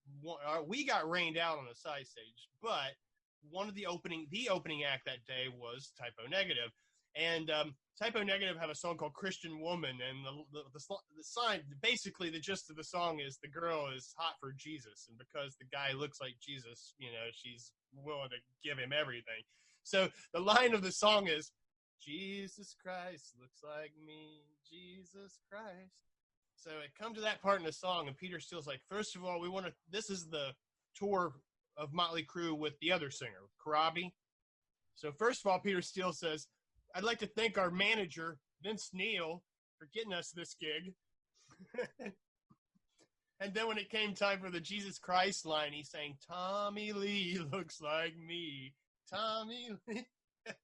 uh, we got rained out on the side stage, but one of the opening the opening act that day was Type O Negative, and um, Type O Negative have a song called Christian Woman, and the, the the the sign basically the gist of the song is the girl is hot for Jesus, and because the guy looks like Jesus, you know, she's willing to give him everything. So the line of the song is Jesus Christ looks like me, Jesus Christ. So it come to that part in the song, and Peter Steele's like, first of all, we want to. This is the tour of Motley Crue with the other singer, Corabi. So first of all, Peter Steele says, "I'd like to thank our manager Vince Neil for getting us this gig." <laughs> and then when it came time for the Jesus Christ line, he sang, "Tommy Lee <laughs> looks like me, Tommy Lee." <laughs>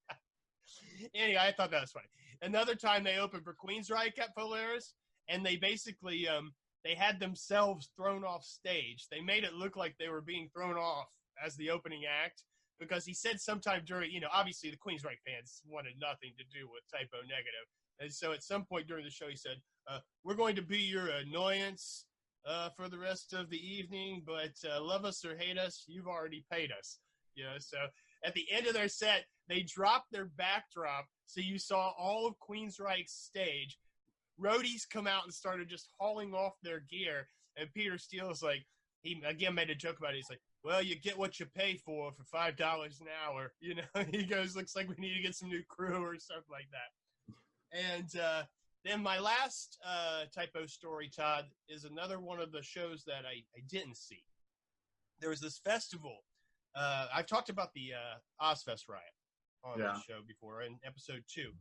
anyway, I thought that was funny. Another time they opened for Queensryche at Polaris, and they basically um they had themselves thrown off stage. They made it look like they were being thrown off as the opening act because he said sometime during, you know, obviously the Queensryche fans wanted nothing to do with Type O Negative, and so at some point during the show he said, uh, "We're going to be your annoyance." Uh, for the rest of the evening, but uh, love us or hate us, you've already paid us. You know, so at the end of their set, they dropped their backdrop, so you saw all of Queensryche's stage. Roadies come out and started just hauling off their gear, and Peter Steele's like, he again made a joke about it. He's like, "Well, you get what you pay for for five dollars an hour." <laughs> You know, he goes, "Looks like we need to get some new crew or something like that." And uh, then my last uh, Type O story, Todd, is another one of the shows that I, I didn't see. There was this festival. Uh, I've talked about the uh, Ozzfest riot on Yeah. the show before in episode two.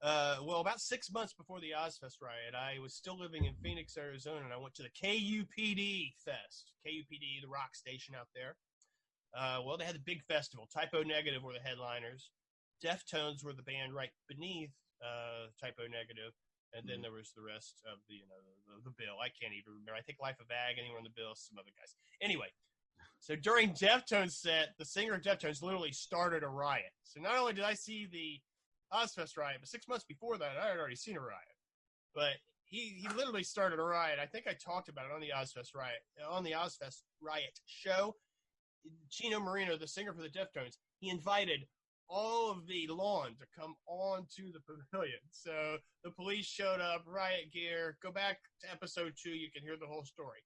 Uh, well, about six months before the Ozzfest riot, I was still living in Phoenix, Arizona, and I went to the KUPD Fest. KUPD, the rock station out there. Uh, well, they had a big festival. Type O Negative were the headliners. Deftones were the band right beneath uh, Type O Negative, and then there was the rest of the you know the, the bill. I can't even remember. I think Life of Agony were on the bill. Some other guys. Anyway, so during Deftones set, the singer of Deftones literally started a riot. So not only did I see the Ozzfest riot, but six months before that, I had already seen a riot. But he, he literally started a riot. I think I talked about it on the Ozzfest riot on the Ozzfest riot show. Chino Moreno, the singer for the Deftones, he invited all of the lawn to come onto the pavilion. So the police showed up, riot gear. Go back to episode two, you can hear the whole story.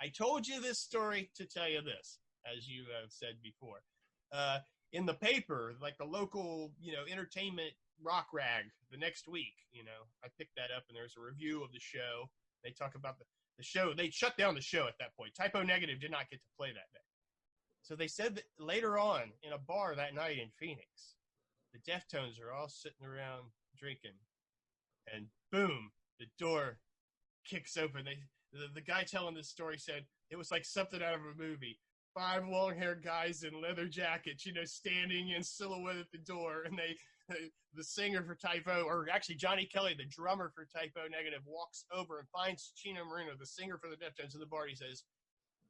I told you this story to tell you this, as you have said before. Uh, in the paper, like the local, you know, entertainment rock rag the next week, you know, I picked that up and there's a review of the show. They talk about the, the show. They shut down the show at that point. Type O Negative did not get to play that day. So they said that later on in a bar that night in Phoenix, the Deftones are all sitting around drinking, and boom, the door kicks open. They the, the guy telling this story said it was like something out of a movie. Five long haired guys in leather jackets, you know, standing in silhouette at the door, and they <laughs> the singer for Type O, or actually Johnny Kelly, the drummer for Type O Negative, walks over and finds Chino Moreno, the singer for the Deftones, in the bar. He says,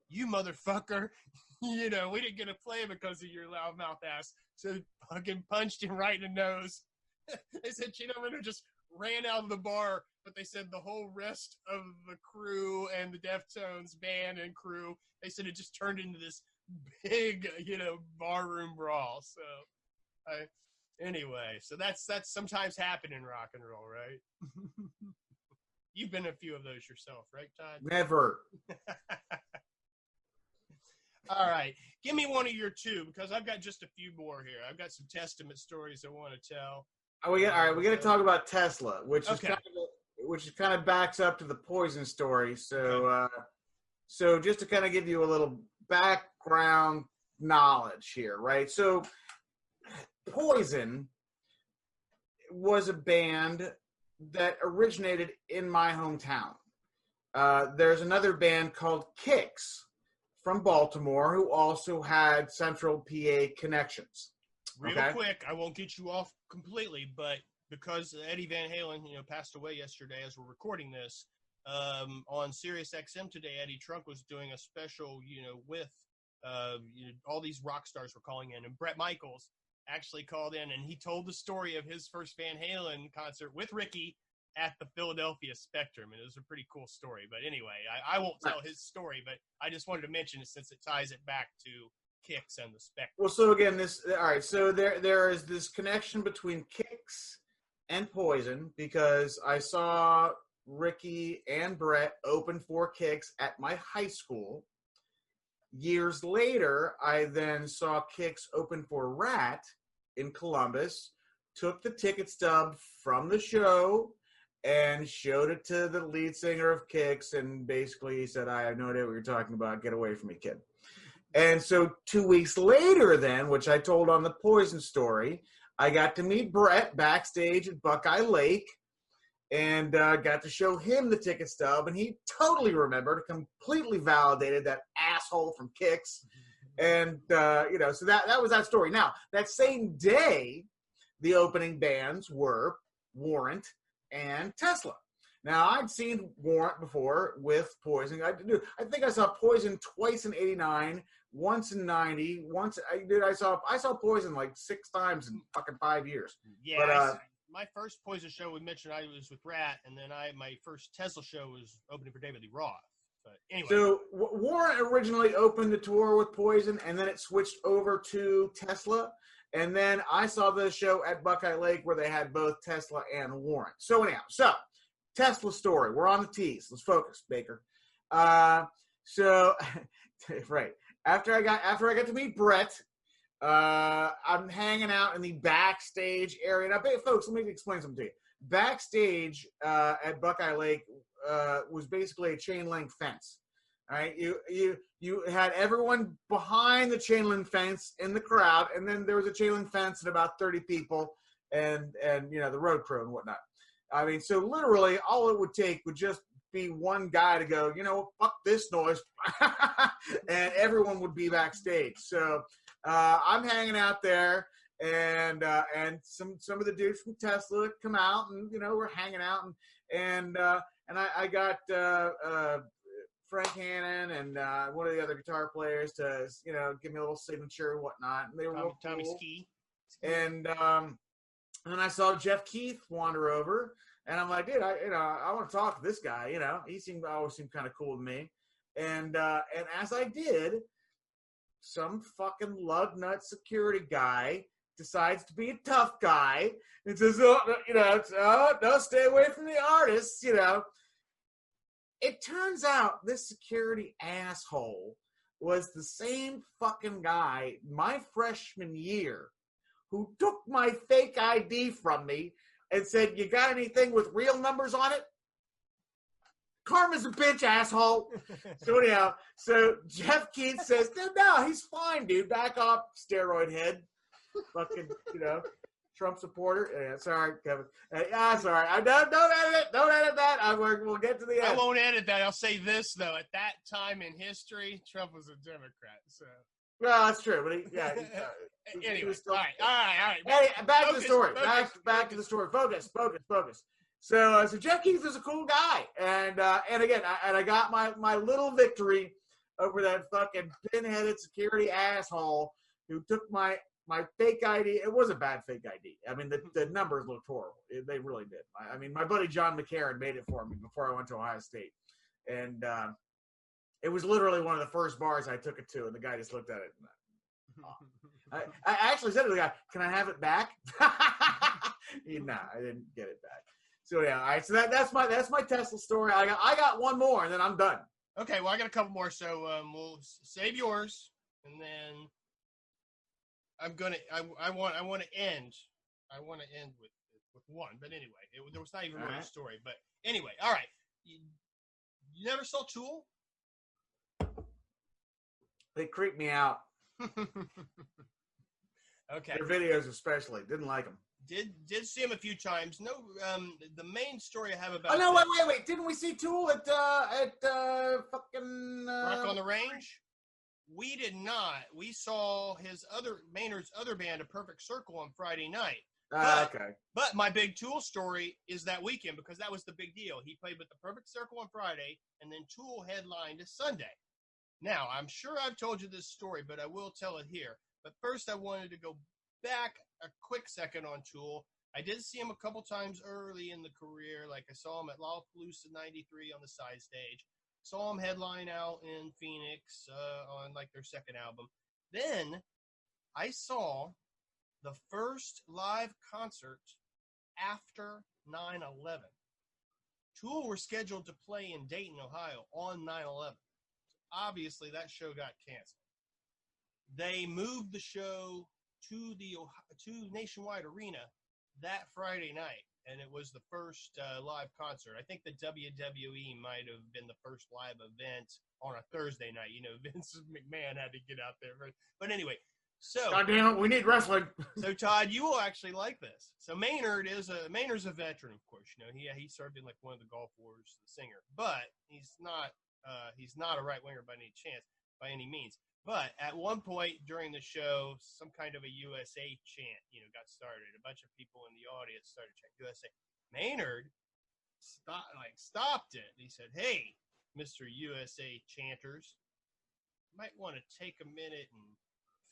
"You motherfucker, <laughs> you know we didn't get to play because of your loudmouth ass." So fucking punched him right in the nose. <laughs> they said Chino Moreno just ran out of the bar, but they said the whole rest of the crew and the Deftones band and crew, they said it just turned into this big, you know, barroom brawl. So, I, anyway, so that's that's sometimes happen in rock and roll, right? <laughs> You've been a few of those yourself, right, Todd? Never. <laughs> All right, give me one of your two because I've got just a few more here. I've got some testament stories I want to tell. Oh, we got, all right, we got to talk about Tesla, which is kind of which is kind of backs up to the poison story. So, uh, so just to kind of give you a little background knowledge here, right? So, Poison was a band that originated in my hometown. Uh, there's another band called Kix from Baltimore who also had Central PA connections. Real Okay. quick, I won't get you off completely, but because Eddie Van Halen, you know, passed away yesterday as we're recording this, um, on Sirius XM today, Eddie Trunk was doing a special, you know, with uh, you know, all these rock stars were calling in, and Bret Michaels actually called in and he told the story of his first Van Halen concert with Ricky at the Philadelphia Spectrum, and it was a pretty cool story. But anyway, I, I won't tell his story, but I just wanted to mention it since it ties it back to Kix and the Spectrum. Well, so again, this all right. So there there is this connection between Kix and Poison because I saw Ricky and Bret open for Kix at my high school. Years later, I then saw Kix open for Ratt in Columbus. Took the ticket stub from the show and showed it to the lead singer of Kix, and basically he said, "I have no idea what you're talking about. Get away from me, kid." And so two weeks later, then, which I told on the Poison story, I got to meet Bret backstage at Buckeye Lake and uh, got to show him the ticket stub. And he totally remembered, completely validated that asshole from Kix. And, uh, you know, so that, that was that story. Now, that same day, the opening bands were Warrant and Tesla. Now I'd seen Warrant before with Poison. I do. I think I saw Poison twice in '89, once in '90, once. I did. I saw. I saw Poison like six times in fucking five years. Yeah, But, uh, my first Poison show we mentioned I was with Ratt, and then I my first Tesla show was opening for David Lee Roth. But anyway, So W- Warrant originally opened the tour with Poison, and then it switched over to Tesla. And then I saw the show at Buckeye Lake where they had both Tesla and Warrant. So anyhow, so Tesla story. We're on the tees. Let's focus, Baker. Uh, so <laughs> right after I got after I got to meet Bret, uh, I'm hanging out in the backstage area. Now, folks, let me explain something to you. Backstage uh, at Buckeye Lake uh, was basically a chain link fence. All right, you you you had everyone behind the chain link fence in the crowd, and then there was a chain link fence and about thirty people, and and you know the road crew and whatnot. I mean, so literally, all it would take would just be one guy to go, you know, fuck this noise, <laughs> and everyone would be backstage. So uh, I'm hanging out there, and uh, and some some of the dudes from Tesla come out, and you know we're hanging out, and and uh, and I, I got uh, uh, Frank Hannon and uh, one of the other guitar players to you know give me a little signature and whatnot, and they were Tommy, real Tommy. Ski. And um, and then I saw Jeff Keith wander over, and I'm like, dude, I you know I want to talk to this guy. You know, he seemed always seemed kind of cool to me. And uh, and as I did, some fucking lug nut security guy decides to be a tough guy and says, oh, you know, oh, no, stay away from the artists, you know. It turns out this security asshole was the same fucking guy my freshman year who took my fake ID from me and said, You got anything with real numbers on it? Karma's a bitch, asshole. <laughs> So anyhow, so Jeff Keith says, "No, no, he's fine, dude. Back off, steroid head. Fucking, you know, Trump supporter. Yeah, sorry, Kevin. Uh, yeah, sorry. I don't don't edit it. Don't edit that. I will we'll get to the I end. won't edit that. I'll say this though: at that time in history, Trump was a Democrat. So Well, that's true. But he, yeah. He, uh, He- he anyway, was still- all right, all right, all right. Hey, back to the story. focus, back back to the story. Focus, focus, focus. So, uh, so Jeff Keith is a cool guy, and uh, and again, I, and I got my my little victory over that fucking pinheaded security asshole who took my my fake ID. It was a bad fake ID. I mean, the, the numbers looked horrible. It- they really did. I, I mean, my buddy John McCarron made it for me before I went to Ohio State, and uh, it was literally one of the first bars I took it to, and the guy just looked at it. And, I, I actually said to the guy, "Can I have it back?" <laughs> He- nah, I didn't get it back. So yeah, all right. So that, that's my that's my Tesla story. I got I got one more, and then I'm done. Okay, well, I got a couple more, so um, we'll save yours, and then I'm gonna. I, I want. I want to end. I want to end with with one, but anyway, it, there was not even really a story. But anyway, all right. You, you never saw Tool? They creeped me out. <laughs> okay. Their videos, especially, didn't like them. Did did see him a few times. No, um, the main story I have about Oh no! Wait, wait, wait! Didn't we see Tool at uh, at uh, fucking uh, Rock on the Range. We did not. We saw his other Maynard's other band, A Perfect Circle, on Friday night. Ah, okay. But my big Tool story is that weekend because that was the big deal. He played with the Perfect Circle on Friday, and then Tool headlined Sunday. Now, I'm sure I've told you this story, but I will tell it here. But first, I wanted to go back a quick second on Tool. I did see him a couple times early in the career. Like I saw him at Lollapalooza 93 on the side stage. Saw them headline out in Phoenix uh, on like their second album. Then I saw the first live concert after 9 11. Tool were scheduled to play in Dayton, Ohio on 9 11. Obviously, that show got canceled. They moved the show to the to Nationwide Arena that Friday night, and it was the first uh, live concert. I think the WWE might have been the first live event on a Thursday night. You know, <laughs> Vince McMahon had to get out there, but, but anyway. So God damn it! We need wrestling. <laughs> so Todd, you will actually like this. So Maynard is a Maynard's a veteran, of course. You know, he he served in like one of the Gulf Wars, the singer, but he's not uh, he's not a right winger by any chance, by any means. But at one point during the show, some kind of a USA chant, you know, got started. A bunch of people in the audience started chanting USA. Maynard like stopped it. He said, "Hey, Mister USA chanters, might want to take a minute and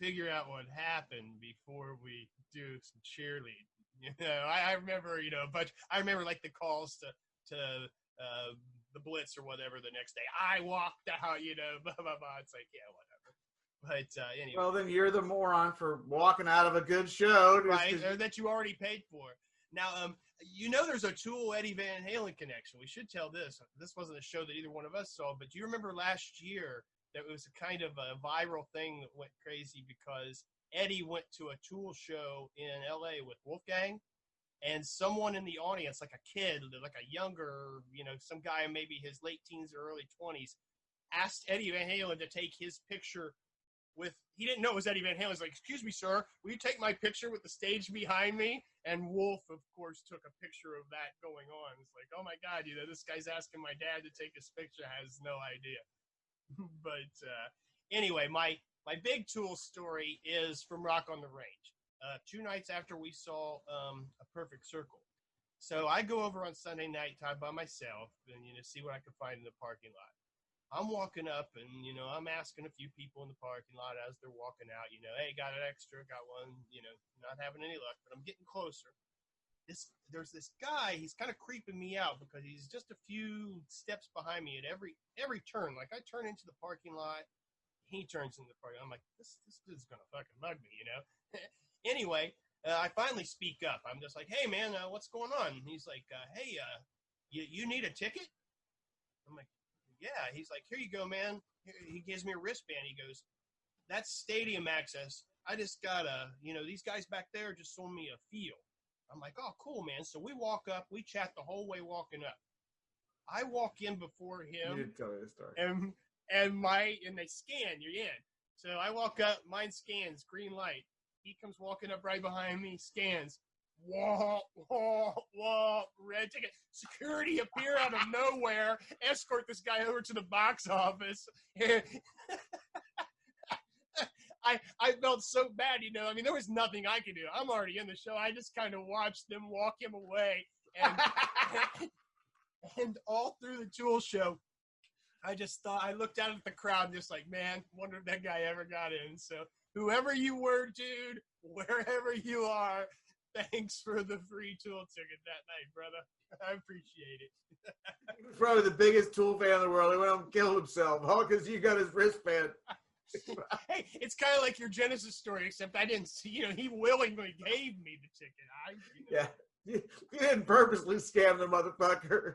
figure out what happened before we do some cheerleading." <laughs> You know, I, I remember, you know, but I remember like the calls to to uh, the Blitz or whatever the next day. I walked out, you know, <laughs> blah blah blah. It's like, yeah, whatever. But uh, anyway, Well, then you're the moron for walking out of a good show. right? Or that you already paid for. Now, um, you know, there's a Tool Eddie Van Halen connection. We should tell this. This wasn't a show that either one of us saw, but do you remember last year that it was a kind of a viral thing that went crazy because Eddie went to a Tool show in L.A. with Wolfgang, and someone in the audience, like a kid, like a younger, you know, some guy in maybe his late teens or early twenties, asked Eddie Van Halen to take his picture with he didn't know it was Eddie Van Halen. He's like, "Excuse me, sir, will you take my picture with the stage behind me?" And Wolf, of course, took a picture of that going on. It's like, "Oh my God, you know, this guy's asking my dad to take his picture. Has no idea." <laughs> but uh, anyway, my my big Tool story is from Rock on the Range. Uh, two nights after we saw um, a Perfect Circle, so I go over on Sunday night time by myself and you know see what I can find in the parking lot. I'm walking up and you know I'm asking a few people in the parking lot as they're walking out. You know, hey, got an extra, got one. You know, not having any luck, but I'm getting closer. This there's this guy. He's kind of creeping me out because he's just a few steps behind me at every every turn. Like I turn into the parking lot, he turns into the parking. Lot. I'm like, this this dude's gonna fucking mug me, you know. <laughs> anyway, uh, I finally speak up. I'm just like, hey man, uh, what's going on? And he's like, uh, hey, uh, you you need a ticket? I'm like, yeah. He's like, here you go, man. He gives me a wristband. He goes, that's stadium access. I just gotta, you know, these guys back there just sold me a feel. I'm like, oh, cool, man. So we walk up, we chat the whole way walking up. I walk in before you him, did tell me the story. and and my and they scan. You're in. So I walk up, mine scans, green light. He comes walking up right behind me, scans. Wah, wah, wah, red ticket. Security appear out of nowhere, escort this guy over to the box office. <laughs> I I felt so bad, you know. I mean, there was nothing I could do. I'm already in the show. I just kind of watched them walk him away, and <laughs> and all through the Tool show, I just thought I looked out at the crowd, just like, man, wonder if that guy ever got in. So whoever you were, dude, wherever you are, thanks for the free Tool ticket that night, brother. <laughs> I appreciate it. He was probably the biggest Tool fan in the world. He went out and killed himself, oh, all because you got his wristband. <laughs> hey, it's kind of like your Genesis story, except I didn't see. You know, he willingly gave me the ticket. I, Yeah. <laughs> You, you didn't purposely scam the motherfucker.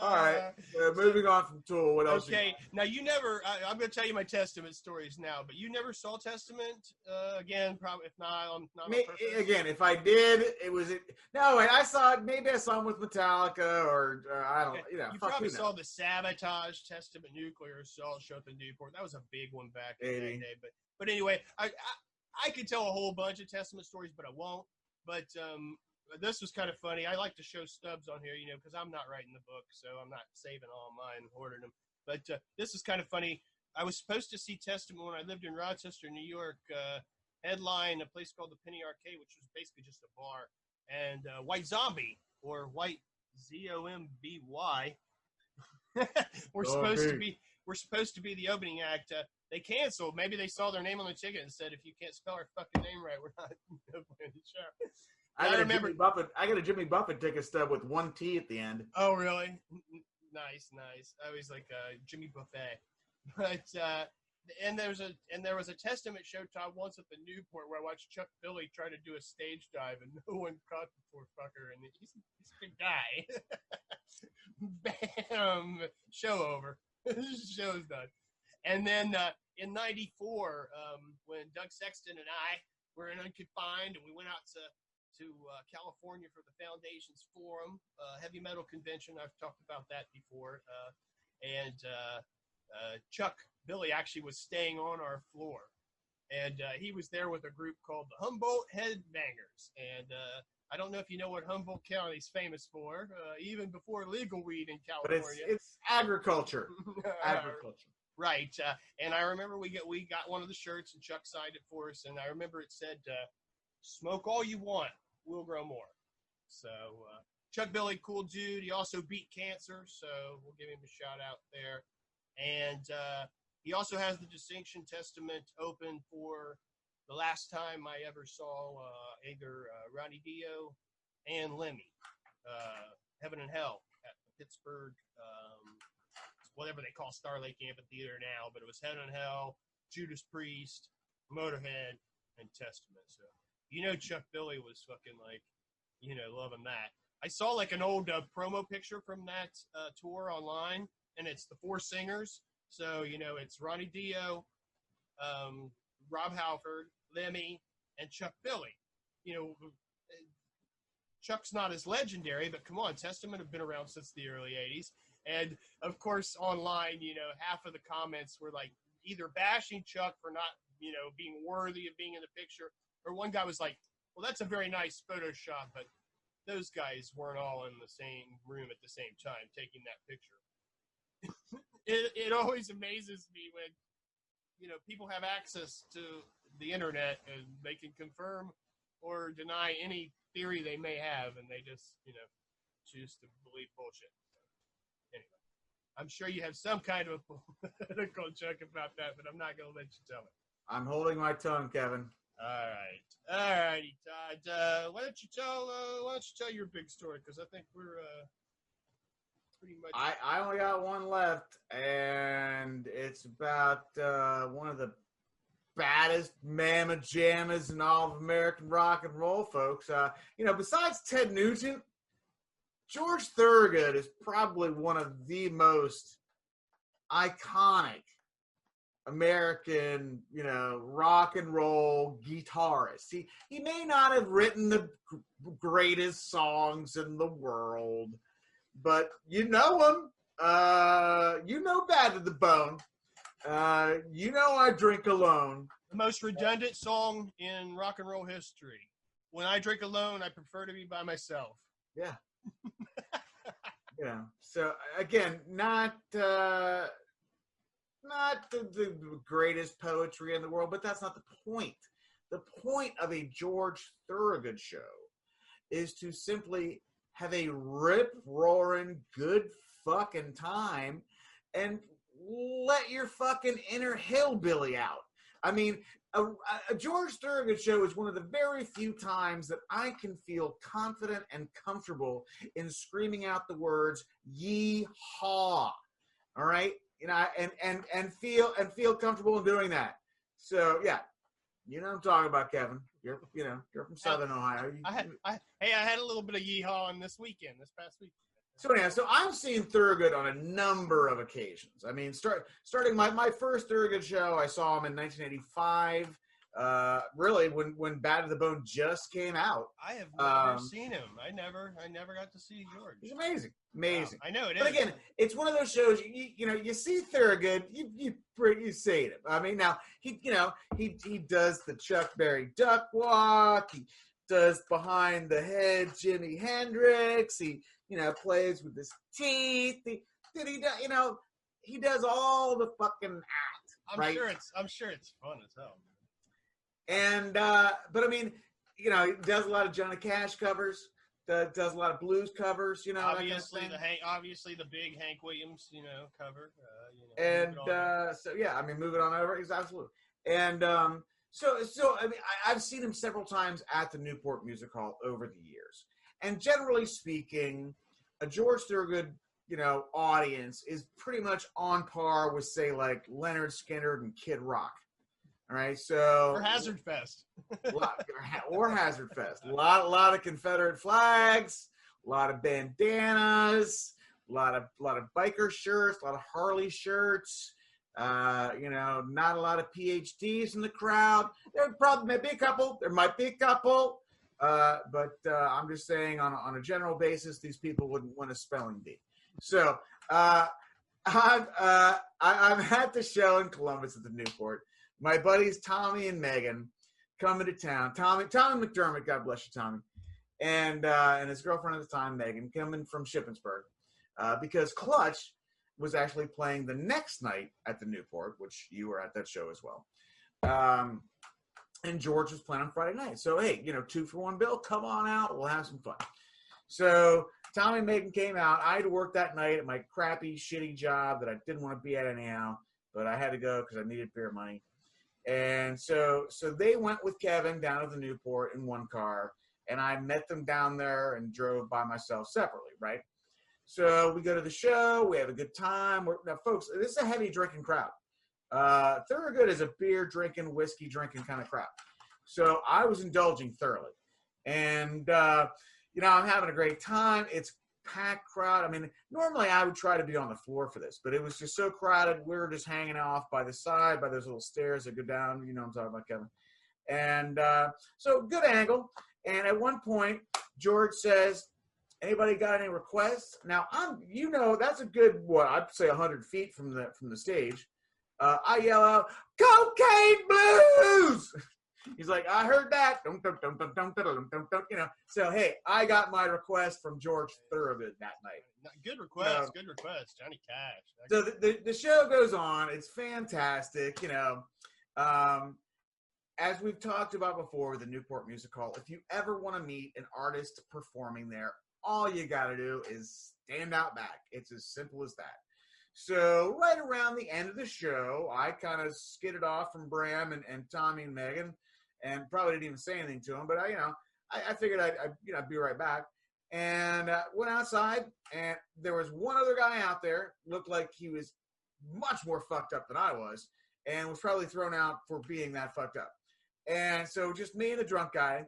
All right. Uh, moving on from Tool. What else? Okay, now you never. I, I'm going to tell you my Testament stories now, but you never saw Testament uh, again. Probably, if not, on, not Me, again, if I did, it was it. No, wait, I saw it. Maybe I saw him with Metallica, or uh, I don't. Okay, You know, you probably saw the Savatage Testament Nuclear Assault show at the Newport. That was a big one back in the day. But but anyway, I, I I could tell a whole bunch of Testament stories, but I won't. But um, this was kind of funny. I like to show stubs on here, you know, because I'm not writing the book, so I'm not saving all mine and hoarding them. But uh, this is kind of funny. I was supposed to see Testament when I lived in Rochester, New York. Uh, headline a place called the Penny Arcade, which was basically just a bar, and uh, White Zombie or White Z O M B Y. <laughs> We're supposed to be we're supposed to be the opening act. Uh, they canceled. Maybe they saw their name on the ticket and said, "If you can't spell our fucking name right, we're not <laughs> playing the show." I I got a remember- Jimmy Buffett. I got a Jimmy Buffett ticket stub with one T at the end. Oh, really? Nice, nice. I was like uh, Jimmy Buffet, <laughs> but uh, and there's a and there was a Testament show Todd once at the Newport where I watched Chuck Billy try to do a stage dive and <laughs> no one caught the poor fucker and he's, he's a good guy. <laughs> Bam! Show over. Show's done. And then uh, in '94, um, when Doug Sexton and I were in Unconfined and we went out to to uh, California for the Foundations Forum, uh, heavy metal convention. I've talked about that before. Uh, and uh, uh, Chuck Billy actually was staying on our floor. And uh, he was there with a group called the Humboldt Headbangers. And uh, I don't know if you know what Humboldt County is famous for, uh, even before legal weed in California. But it's it's agriculture. <laughs> Agriculture. Right, uh, and I remember we get we got one of the shirts and Chuck signed it for us, and I remember it said, uh, "Smoke all you want, we'll grow more." So uh, Chuck Billy, cool dude. He also beat cancer, so we'll give him a shout out there. And uh, he also has the Distinction Testament open for the last time I ever saw uh, either uh, Ronnie Dio and Lemmy, uh, Heaven and Hell at the Pittsburgh, um, whatever they call Star Lake Amphitheater now, but it was Heaven and Hell, Judas Priest, Motorhead, and Testament. So you know Chuck Billy was fucking like, you know, loving that. I saw like an old uh, promo picture from that uh, tour online, and it's the four singers. So you know, it's Ronnie Dio, um, Rob Halford, Lemmy, and Chuck Billy. You know, Chuck's not as legendary, but come on, Testament have been around since the early '80s, and of course, online, you know, half of the comments were like either bashing Chuck for not, you know, being worthy of being in the picture, or one guy was like, "Well, that's a very nice Photoshop, but those guys weren't all in the same room at the same time taking that picture." <laughs> it it always amazes me when you know people have access to the internet and they can confirm or deny any theory they may have, and they just you know choose to believe bullshit. Anyway, I'm sure you have some kind of a <laughs> political joke about that, but I'm not going to let you tell it. I'm holding my tongue, Kevin. All right, all righty, Todd. Uh, why don't you tell? Uh, why don't you tell your big story? Because I think we're uh, pretty much. I, I only got one left, and it's about uh, one of the baddest mamma jammas in all of American rock and roll, folks. Uh, you know, besides Ted Nugent, George Thorogood is probably one of the most iconic American, you know, rock and roll guitarist. He he may not have written the greatest songs in the world, but you know him. Uh, you know Bad to the Bone. Uh, you know I drink alone. the most redundant song in rock and roll history. When I drink alone, I prefer to be by myself. Yeah. <laughs> yeah. So again, not uh not the, the greatest poetry in the world, but that's not the point. The point of a George Thorogood show is to simply have a rip roaring good fucking time and let your fucking inner hillbilly out. I mean, a, a George Thorogood show is one of the very few times that I can feel confident and comfortable in screaming out the words "Yee haw." All right, you know, and and and feel and feel comfortable in doing that. So yeah, you know what I'm talking about, Kevin. You're you know you're from Southern Ohio. You- I had, I, hey, I had a little bit of yeehaw on this weekend, this past week. So anyhow, so I've seen Thorogood on a number of occasions. I mean, start starting my, my first Thorogood show, I saw him in 1985. Uh, really, when when Bad to the Bone just came out, I have never Um, seen him. I never, I never got to see George. he's amazing, amazing. Wow, I know it But is. again, it's one of those shows. You, you know, you see Thorogood, you you you see him. I mean, now he you know he he does the Chuck Berry duck walk. He does behind the head Jimi Hendrix. He you know plays with his teeth. He, did he do, you know he does all the fucking act. I'm right? sure it's, I'm sure it's fun as hell. And uh but I mean, you know, he does a lot of Johnny Cash covers. Does, does a lot of blues covers. You know, that kind of obviously the Hank, obviously the big Hank Williams, you know, cover. Uh, you know, and uh, so yeah, I mean, moving on over, is absolutely. And um, so, so I mean, I, I've seen him several times at the Newport Music Hall over the years. And generally speaking, a George Thorogood, you know, audience is pretty much on par with, say, like Lynyrd Skynyrd and Kid Rock. All right, so or Hazard Fest. <laughs> lot- <laughs> or Hazard Fest. A lot, a lot of Confederate flags, a lot of bandanas, a lot of, a lot of biker shirts, a lot of Harley shirts. Uh, you know, not a lot of PhDs in the crowd. There probably may be a couple. There might be a couple. Uh, but uh, I'm just saying, on a, on a general basis, these people wouldn't win a spelling bee. So uh, <laughs> I'm uh, I, I'm at the show in Columbus at the Newport. My buddies Tommy and Megan coming to town. Tommy Tommy McDermott, God bless you, Tommy, and uh, and his girlfriend at the time, Megan, coming from Shippensburg, uh, because Clutch was actually playing the next night at the Newport, which you were at that show as well. Um, and George was playing on Friday night. So hey, you know, two for one bill. Come on out. We'll have some fun. So Tommy and Megan came out. I had to work that night at my crappy, shitty job that I didn't want to be at anyhow, but I had to go because I needed beer money. And so, so they went with Kevin down to the Newport in one car, and I met them down there and drove by myself separately, right? So we go to the show. We have a good time. We're, now, folks, this is a heavy drinking crowd. Uh, Thorogood is a beer drinking, whiskey drinking kind of crowd. So I was indulging thoroughly, and uh, you know I'm having a great time. It's packed crowd. I mean, normally I would try to be on the floor for this, but it was just so crowded. We were just hanging off by the side, by those little stairs that go down. You know I'm talking about, Kevin. And uh, so good angle. And at one point, George says, "Anybody got any requests?" Now I'm, you know, that's a good what I'd say 100 feet from the from the stage. Uh, I yell out, "Cocaine Blues!" <laughs> He's like, I heard that. You know, so hey, I got my request from George Thorogood that night. Good request, you know, good request, Johnny Cash. So the, the, the, show goes on. It's fantastic. You know, um, as we've talked about before the Newport Music Hall, if you ever want to meet an artist performing there, all you got to do is stand out back. It's as simple as that. So right around the end of the show, I kind of skidded off from Bram and, and Tommy and Megan and probably didn't even say anything to him. But I, you know, I, I figured I'd, I'd, you know, I'd be right back. And uh, went outside, and there was one other guy out there. Looked like he was much more fucked up than I was, and was probably thrown out for being that fucked up. And so just me and the drunk guy.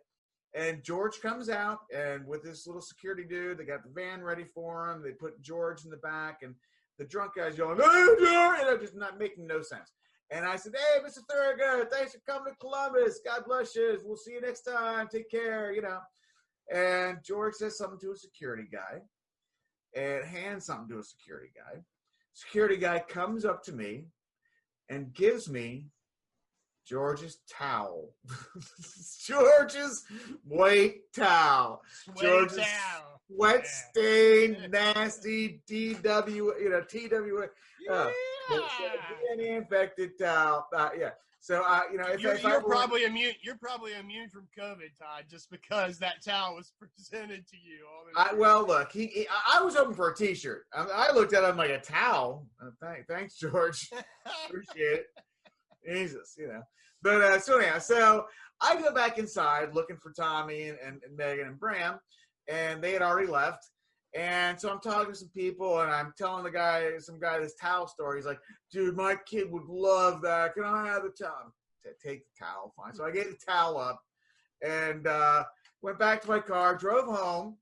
And George comes out and with this little security dude, they got the van ready for him. They put George in the back, and the drunk guy's yelling, "Hey, George!" And I'm just not making no sense. And I said, "Hey, Mr. Thorogood, thanks for coming to Columbus. God bless you. We'll see you next time. Take care." You know. And George says something to a security guy, and hands something to a security guy. Security guy comes up to me and gives me George's towel. <laughs> George's white towel. George's Wet stained, nasty DW, you know, TW, uh, DNA infected towel. Uh, yeah. So, uh, you know, if, You're, if you're were- probably immune. You're probably immune from COVID, Todd, just because that towel was <laughs> presented to you. I, well, look, he, he, I was hoping for a T-shirt. I, I looked at him like a towel. Uh, thank, thanks, George. <laughs> Appreciate it. Jesus, you know. But uh, so yeah, so I go back inside looking for Tommy and, and, and Megan and Bram, and they had already left. And so I'm talking to some people, and I'm telling the guy, some guy, this towel story. He's like, "Dude, my kid would love that. Can I have the towel?" Take the towel, fine. So I gave the towel up, and uh, went back to my car, drove home,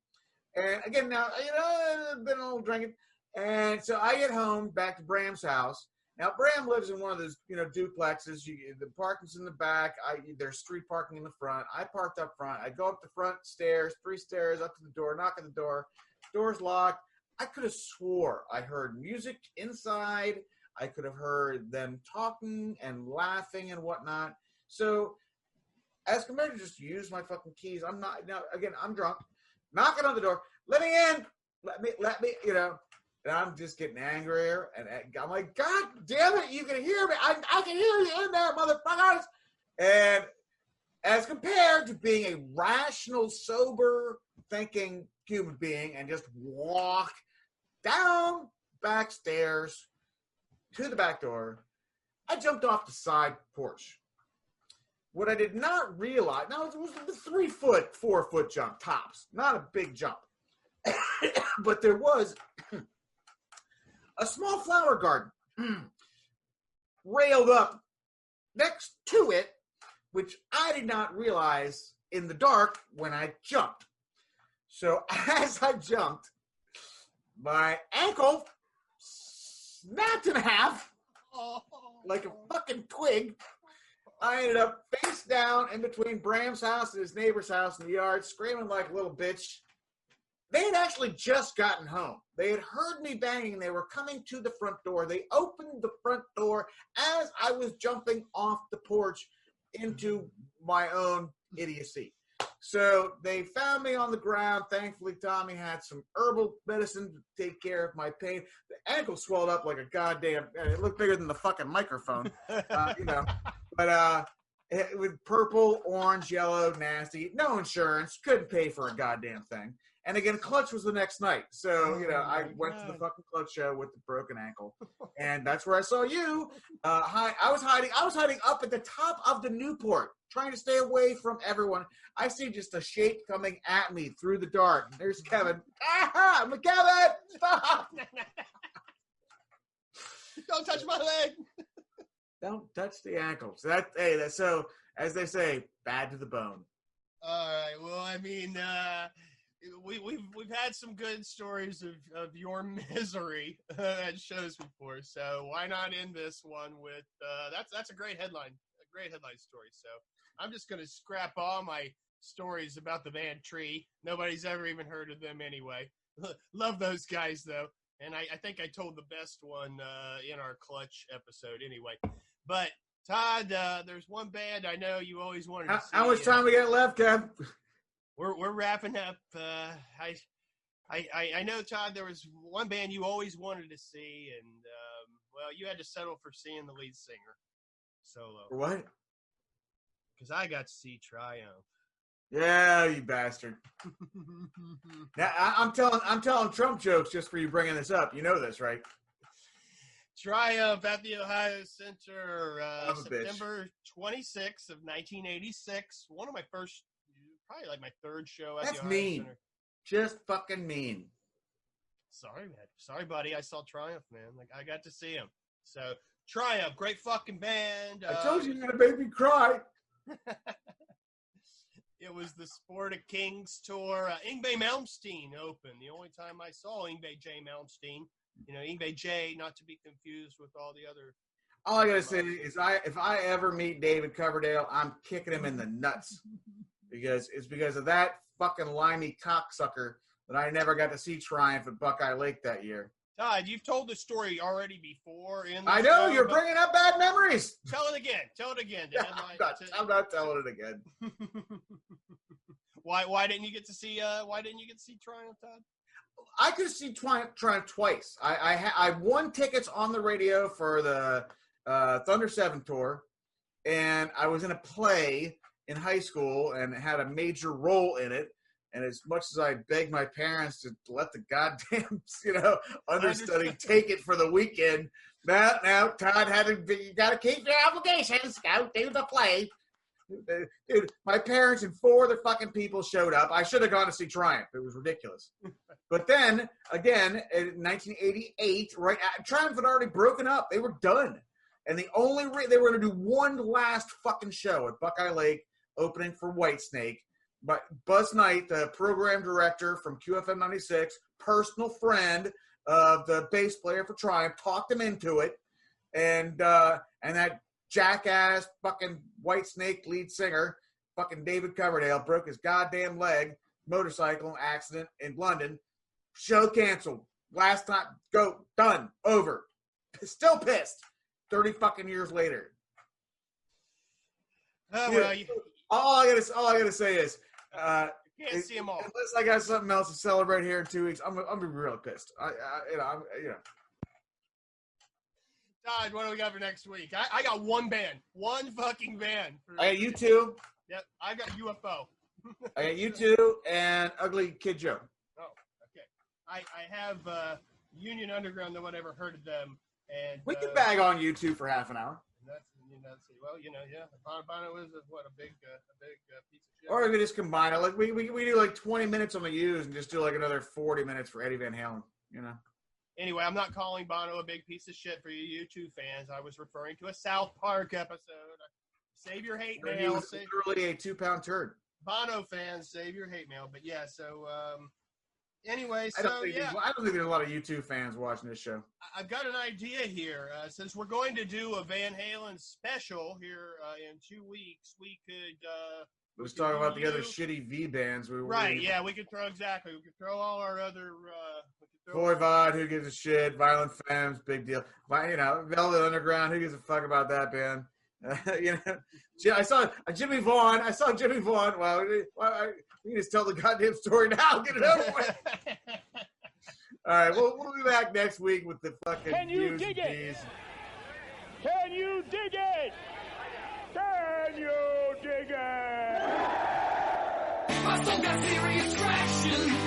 and again, now you know, been a little drinking, and so I get home back to Bram's house. Now Bram lives in one of those, you know, duplexes. You, the parking's in the back. I there's street parking in the front. I parked up front. I go up the front stairs, three stairs up to the door, knock on the door. Door's locked. I could have swore I heard music inside. I could have heard them talking and laughing and whatnot. So, as compared to just use my fucking keys, I'm not. Now again, I'm drunk. Knocking on the door. Let me in. Let me. Let me. You know. And I'm just getting angrier, and I'm like, God damn it, you can hear me. I, I can hear you in there, motherfuckers. And as compared to being a rational, sober, thinking human being and just walk down back stairs to the back door, I jumped off the side porch. What I did not realize, now it was a three foot, four foot jump tops, not a big jump. <coughs> but there was a small flower garden hmm, railed up next to it, which I did not realize in the dark when I jumped. So <laughs> as I jumped, my ankle snapped in half oh. like a fucking twig. I ended up face down in between Bram's house and his neighbor's house in the yard, screaming like a little bitch. They had actually just gotten home. They had heard me banging. They were coming to the front door. They opened the front door as I was jumping off the porch into my own idiocy. So they found me on the ground. Thankfully, Tommy had some herbal medicine to take care of my pain. The ankle swelled up like a goddamn. It looked bigger than the fucking microphone, uh, <laughs> you know. But uh, it, was purple, orange, yellow, nasty. No insurance. Couldn't pay for a goddamn thing. And again, Clutch was the next night. So, you know, Oh, I went to the fucking Clutch show with the broken ankle. <laughs> And that's where I saw you. Uh, hi, I was hiding. I was hiding up at the top of the Newport, trying to stay away from everyone. I see just a shape coming at me through the dark. There's Kevin. Ah, I'm Kevin. Stop! <laughs> Don't touch my leg. Don't touch the ankle. So that hey, that's so as they say, bad to the bone. All right. Well, I mean, uh, we, we've we've had some good stories of, of your <laughs> misery at shows before, so why not end this one with uh, that's that's a great headline, a great headline story. So I'm just gonna scrap all my stories about the band Tree. Nobody's ever even heard of them anyway. <laughs> Love those guys though, and I, I think I told the best one uh, in our Clutch episode anyway. But Todd, uh, there's one band I know you always wanted to How, see. how much uh, time we got left, Kev? We're we're wrapping up. Uh, I, I I know Todd. There was one band you always wanted to see, and um, well, you had to settle for seeing the lead singer solo what? because I got to see Triumph. Yeah, you bastard. <laughs> Now, I, I'm telling I'm telling Trump jokes just for you bringing this up. You know this, right? Triumph at the Ohio Center, uh, bitch. September 26th of 1986. One of my first, probably like my third show at That's the mean. Center. Just fucking mean. Sorry, man. Sorry, buddy. I saw Triumph, man. Like I got to see him. So Triumph, great fucking band. I Uh, told you you're gonna make me cry. <laughs> it was the Sport of Kings tour. Uh, Yngwie Malmsteen opened. The only time I saw Yngwie J. Malmsteen. You know, Yngwie J. Not to be confused with all the other. All I gotta say is, I if I ever meet David Coverdale, I'm kicking him in the nuts <laughs> because it's because of that fucking limey cocksucker that I never got to see Triumph at Buckeye Lake that year. Todd, you've told the story already before. In the I know show, you're bringing up bad memories. Tell it again. Tell it again. <laughs> I'm not, to- I'm not telling it again. <laughs> why? Why didn't you get to see? Uh, why didn't you get to see Triumph, Todd? I could see Triumph, Triumph twice. I I, ha- I won tickets on the radio for the uh, Thunder Seven tour, and I was in a play in high school and had a major role in it. And as much as I begged my parents to let the goddamn <laughs> you know understudy take it for the weekend, now now Todd had to be, you got to keep your obligations. Go do the play. Dude, my parents and four other fucking people showed up. I should have gone to see Triumph. It was ridiculous. <laughs> But then again, in 1988, right, uh, Triumph had already broken up. They were done, and the only re- they were going to do one last fucking show at Buckeye Lake, opening for Whitesnake. But Buzz Knight, the program director from QFM 96, personal friend of the bass player for Triumph, talked him into it, and uh, and that jackass fucking Whitesnake lead singer, fucking David Coverdale, broke his goddamn leg motorcycle accident in London. Show canceled. Last time, go done, over. <laughs> Still pissed. Thirty fucking years later. Oh well, you, All I gotta, all I gotta say is, uh, you can't see them all. unless I got something else to celebrate here in two weeks, I'm, I'm gonna be real pissed. I, I you know, I'm, you know. Todd, what do we got for next week? I, I got one band, one fucking band. For, I got U2. Yep, I got UFO. I got you <laughs> two and Ugly Kid Joe. Oh, okay. I, I have uh, Union Underground. No one ever heard of them, and We uh, can bag on U2 for half an hour, That's, you know, that's, well, you know, yeah. Bono, is a, what a big, uh, a big uh, piece of shit. or we just combine it. Like we, we we do like 20 minutes on the U's and just do like another 40 minutes for Eddie Van Halen. You know. Anyway, I'm not calling Bono a big piece of shit for you YouTube fans. I was referring to a South Park episode. Save your hate He mail. was Save, literally a two pound turd. Bono fans, save your hate mail. But yeah, so um, anyway, I don't so think yeah, there's, I don't think there's a lot of YouTube fans watching this show. I've got an idea here. Uh, since we're going to do a Van Halen special here uh, in two weeks, we could. Uh, Let's talk about the other shitty V bands. We were. right? Yeah, we could throw exactly. We could throw all our other. Uh, Voivod, who gives a shit? Violent Femmes, big deal. You know, Velvet Underground, who gives a fuck about that band? <laughs> you know, Ji- I saw uh, Jimmie Vaughan. I saw Jimmie Vaughan. Well, we, well, I, we can just tell the goddamn story now. <laughs> Get it over with. <laughs> All right, we'll, we'll be back next week with the fucking. Can you dig it? bees. Can you dig it? Can you dig it? My soul got serious traction.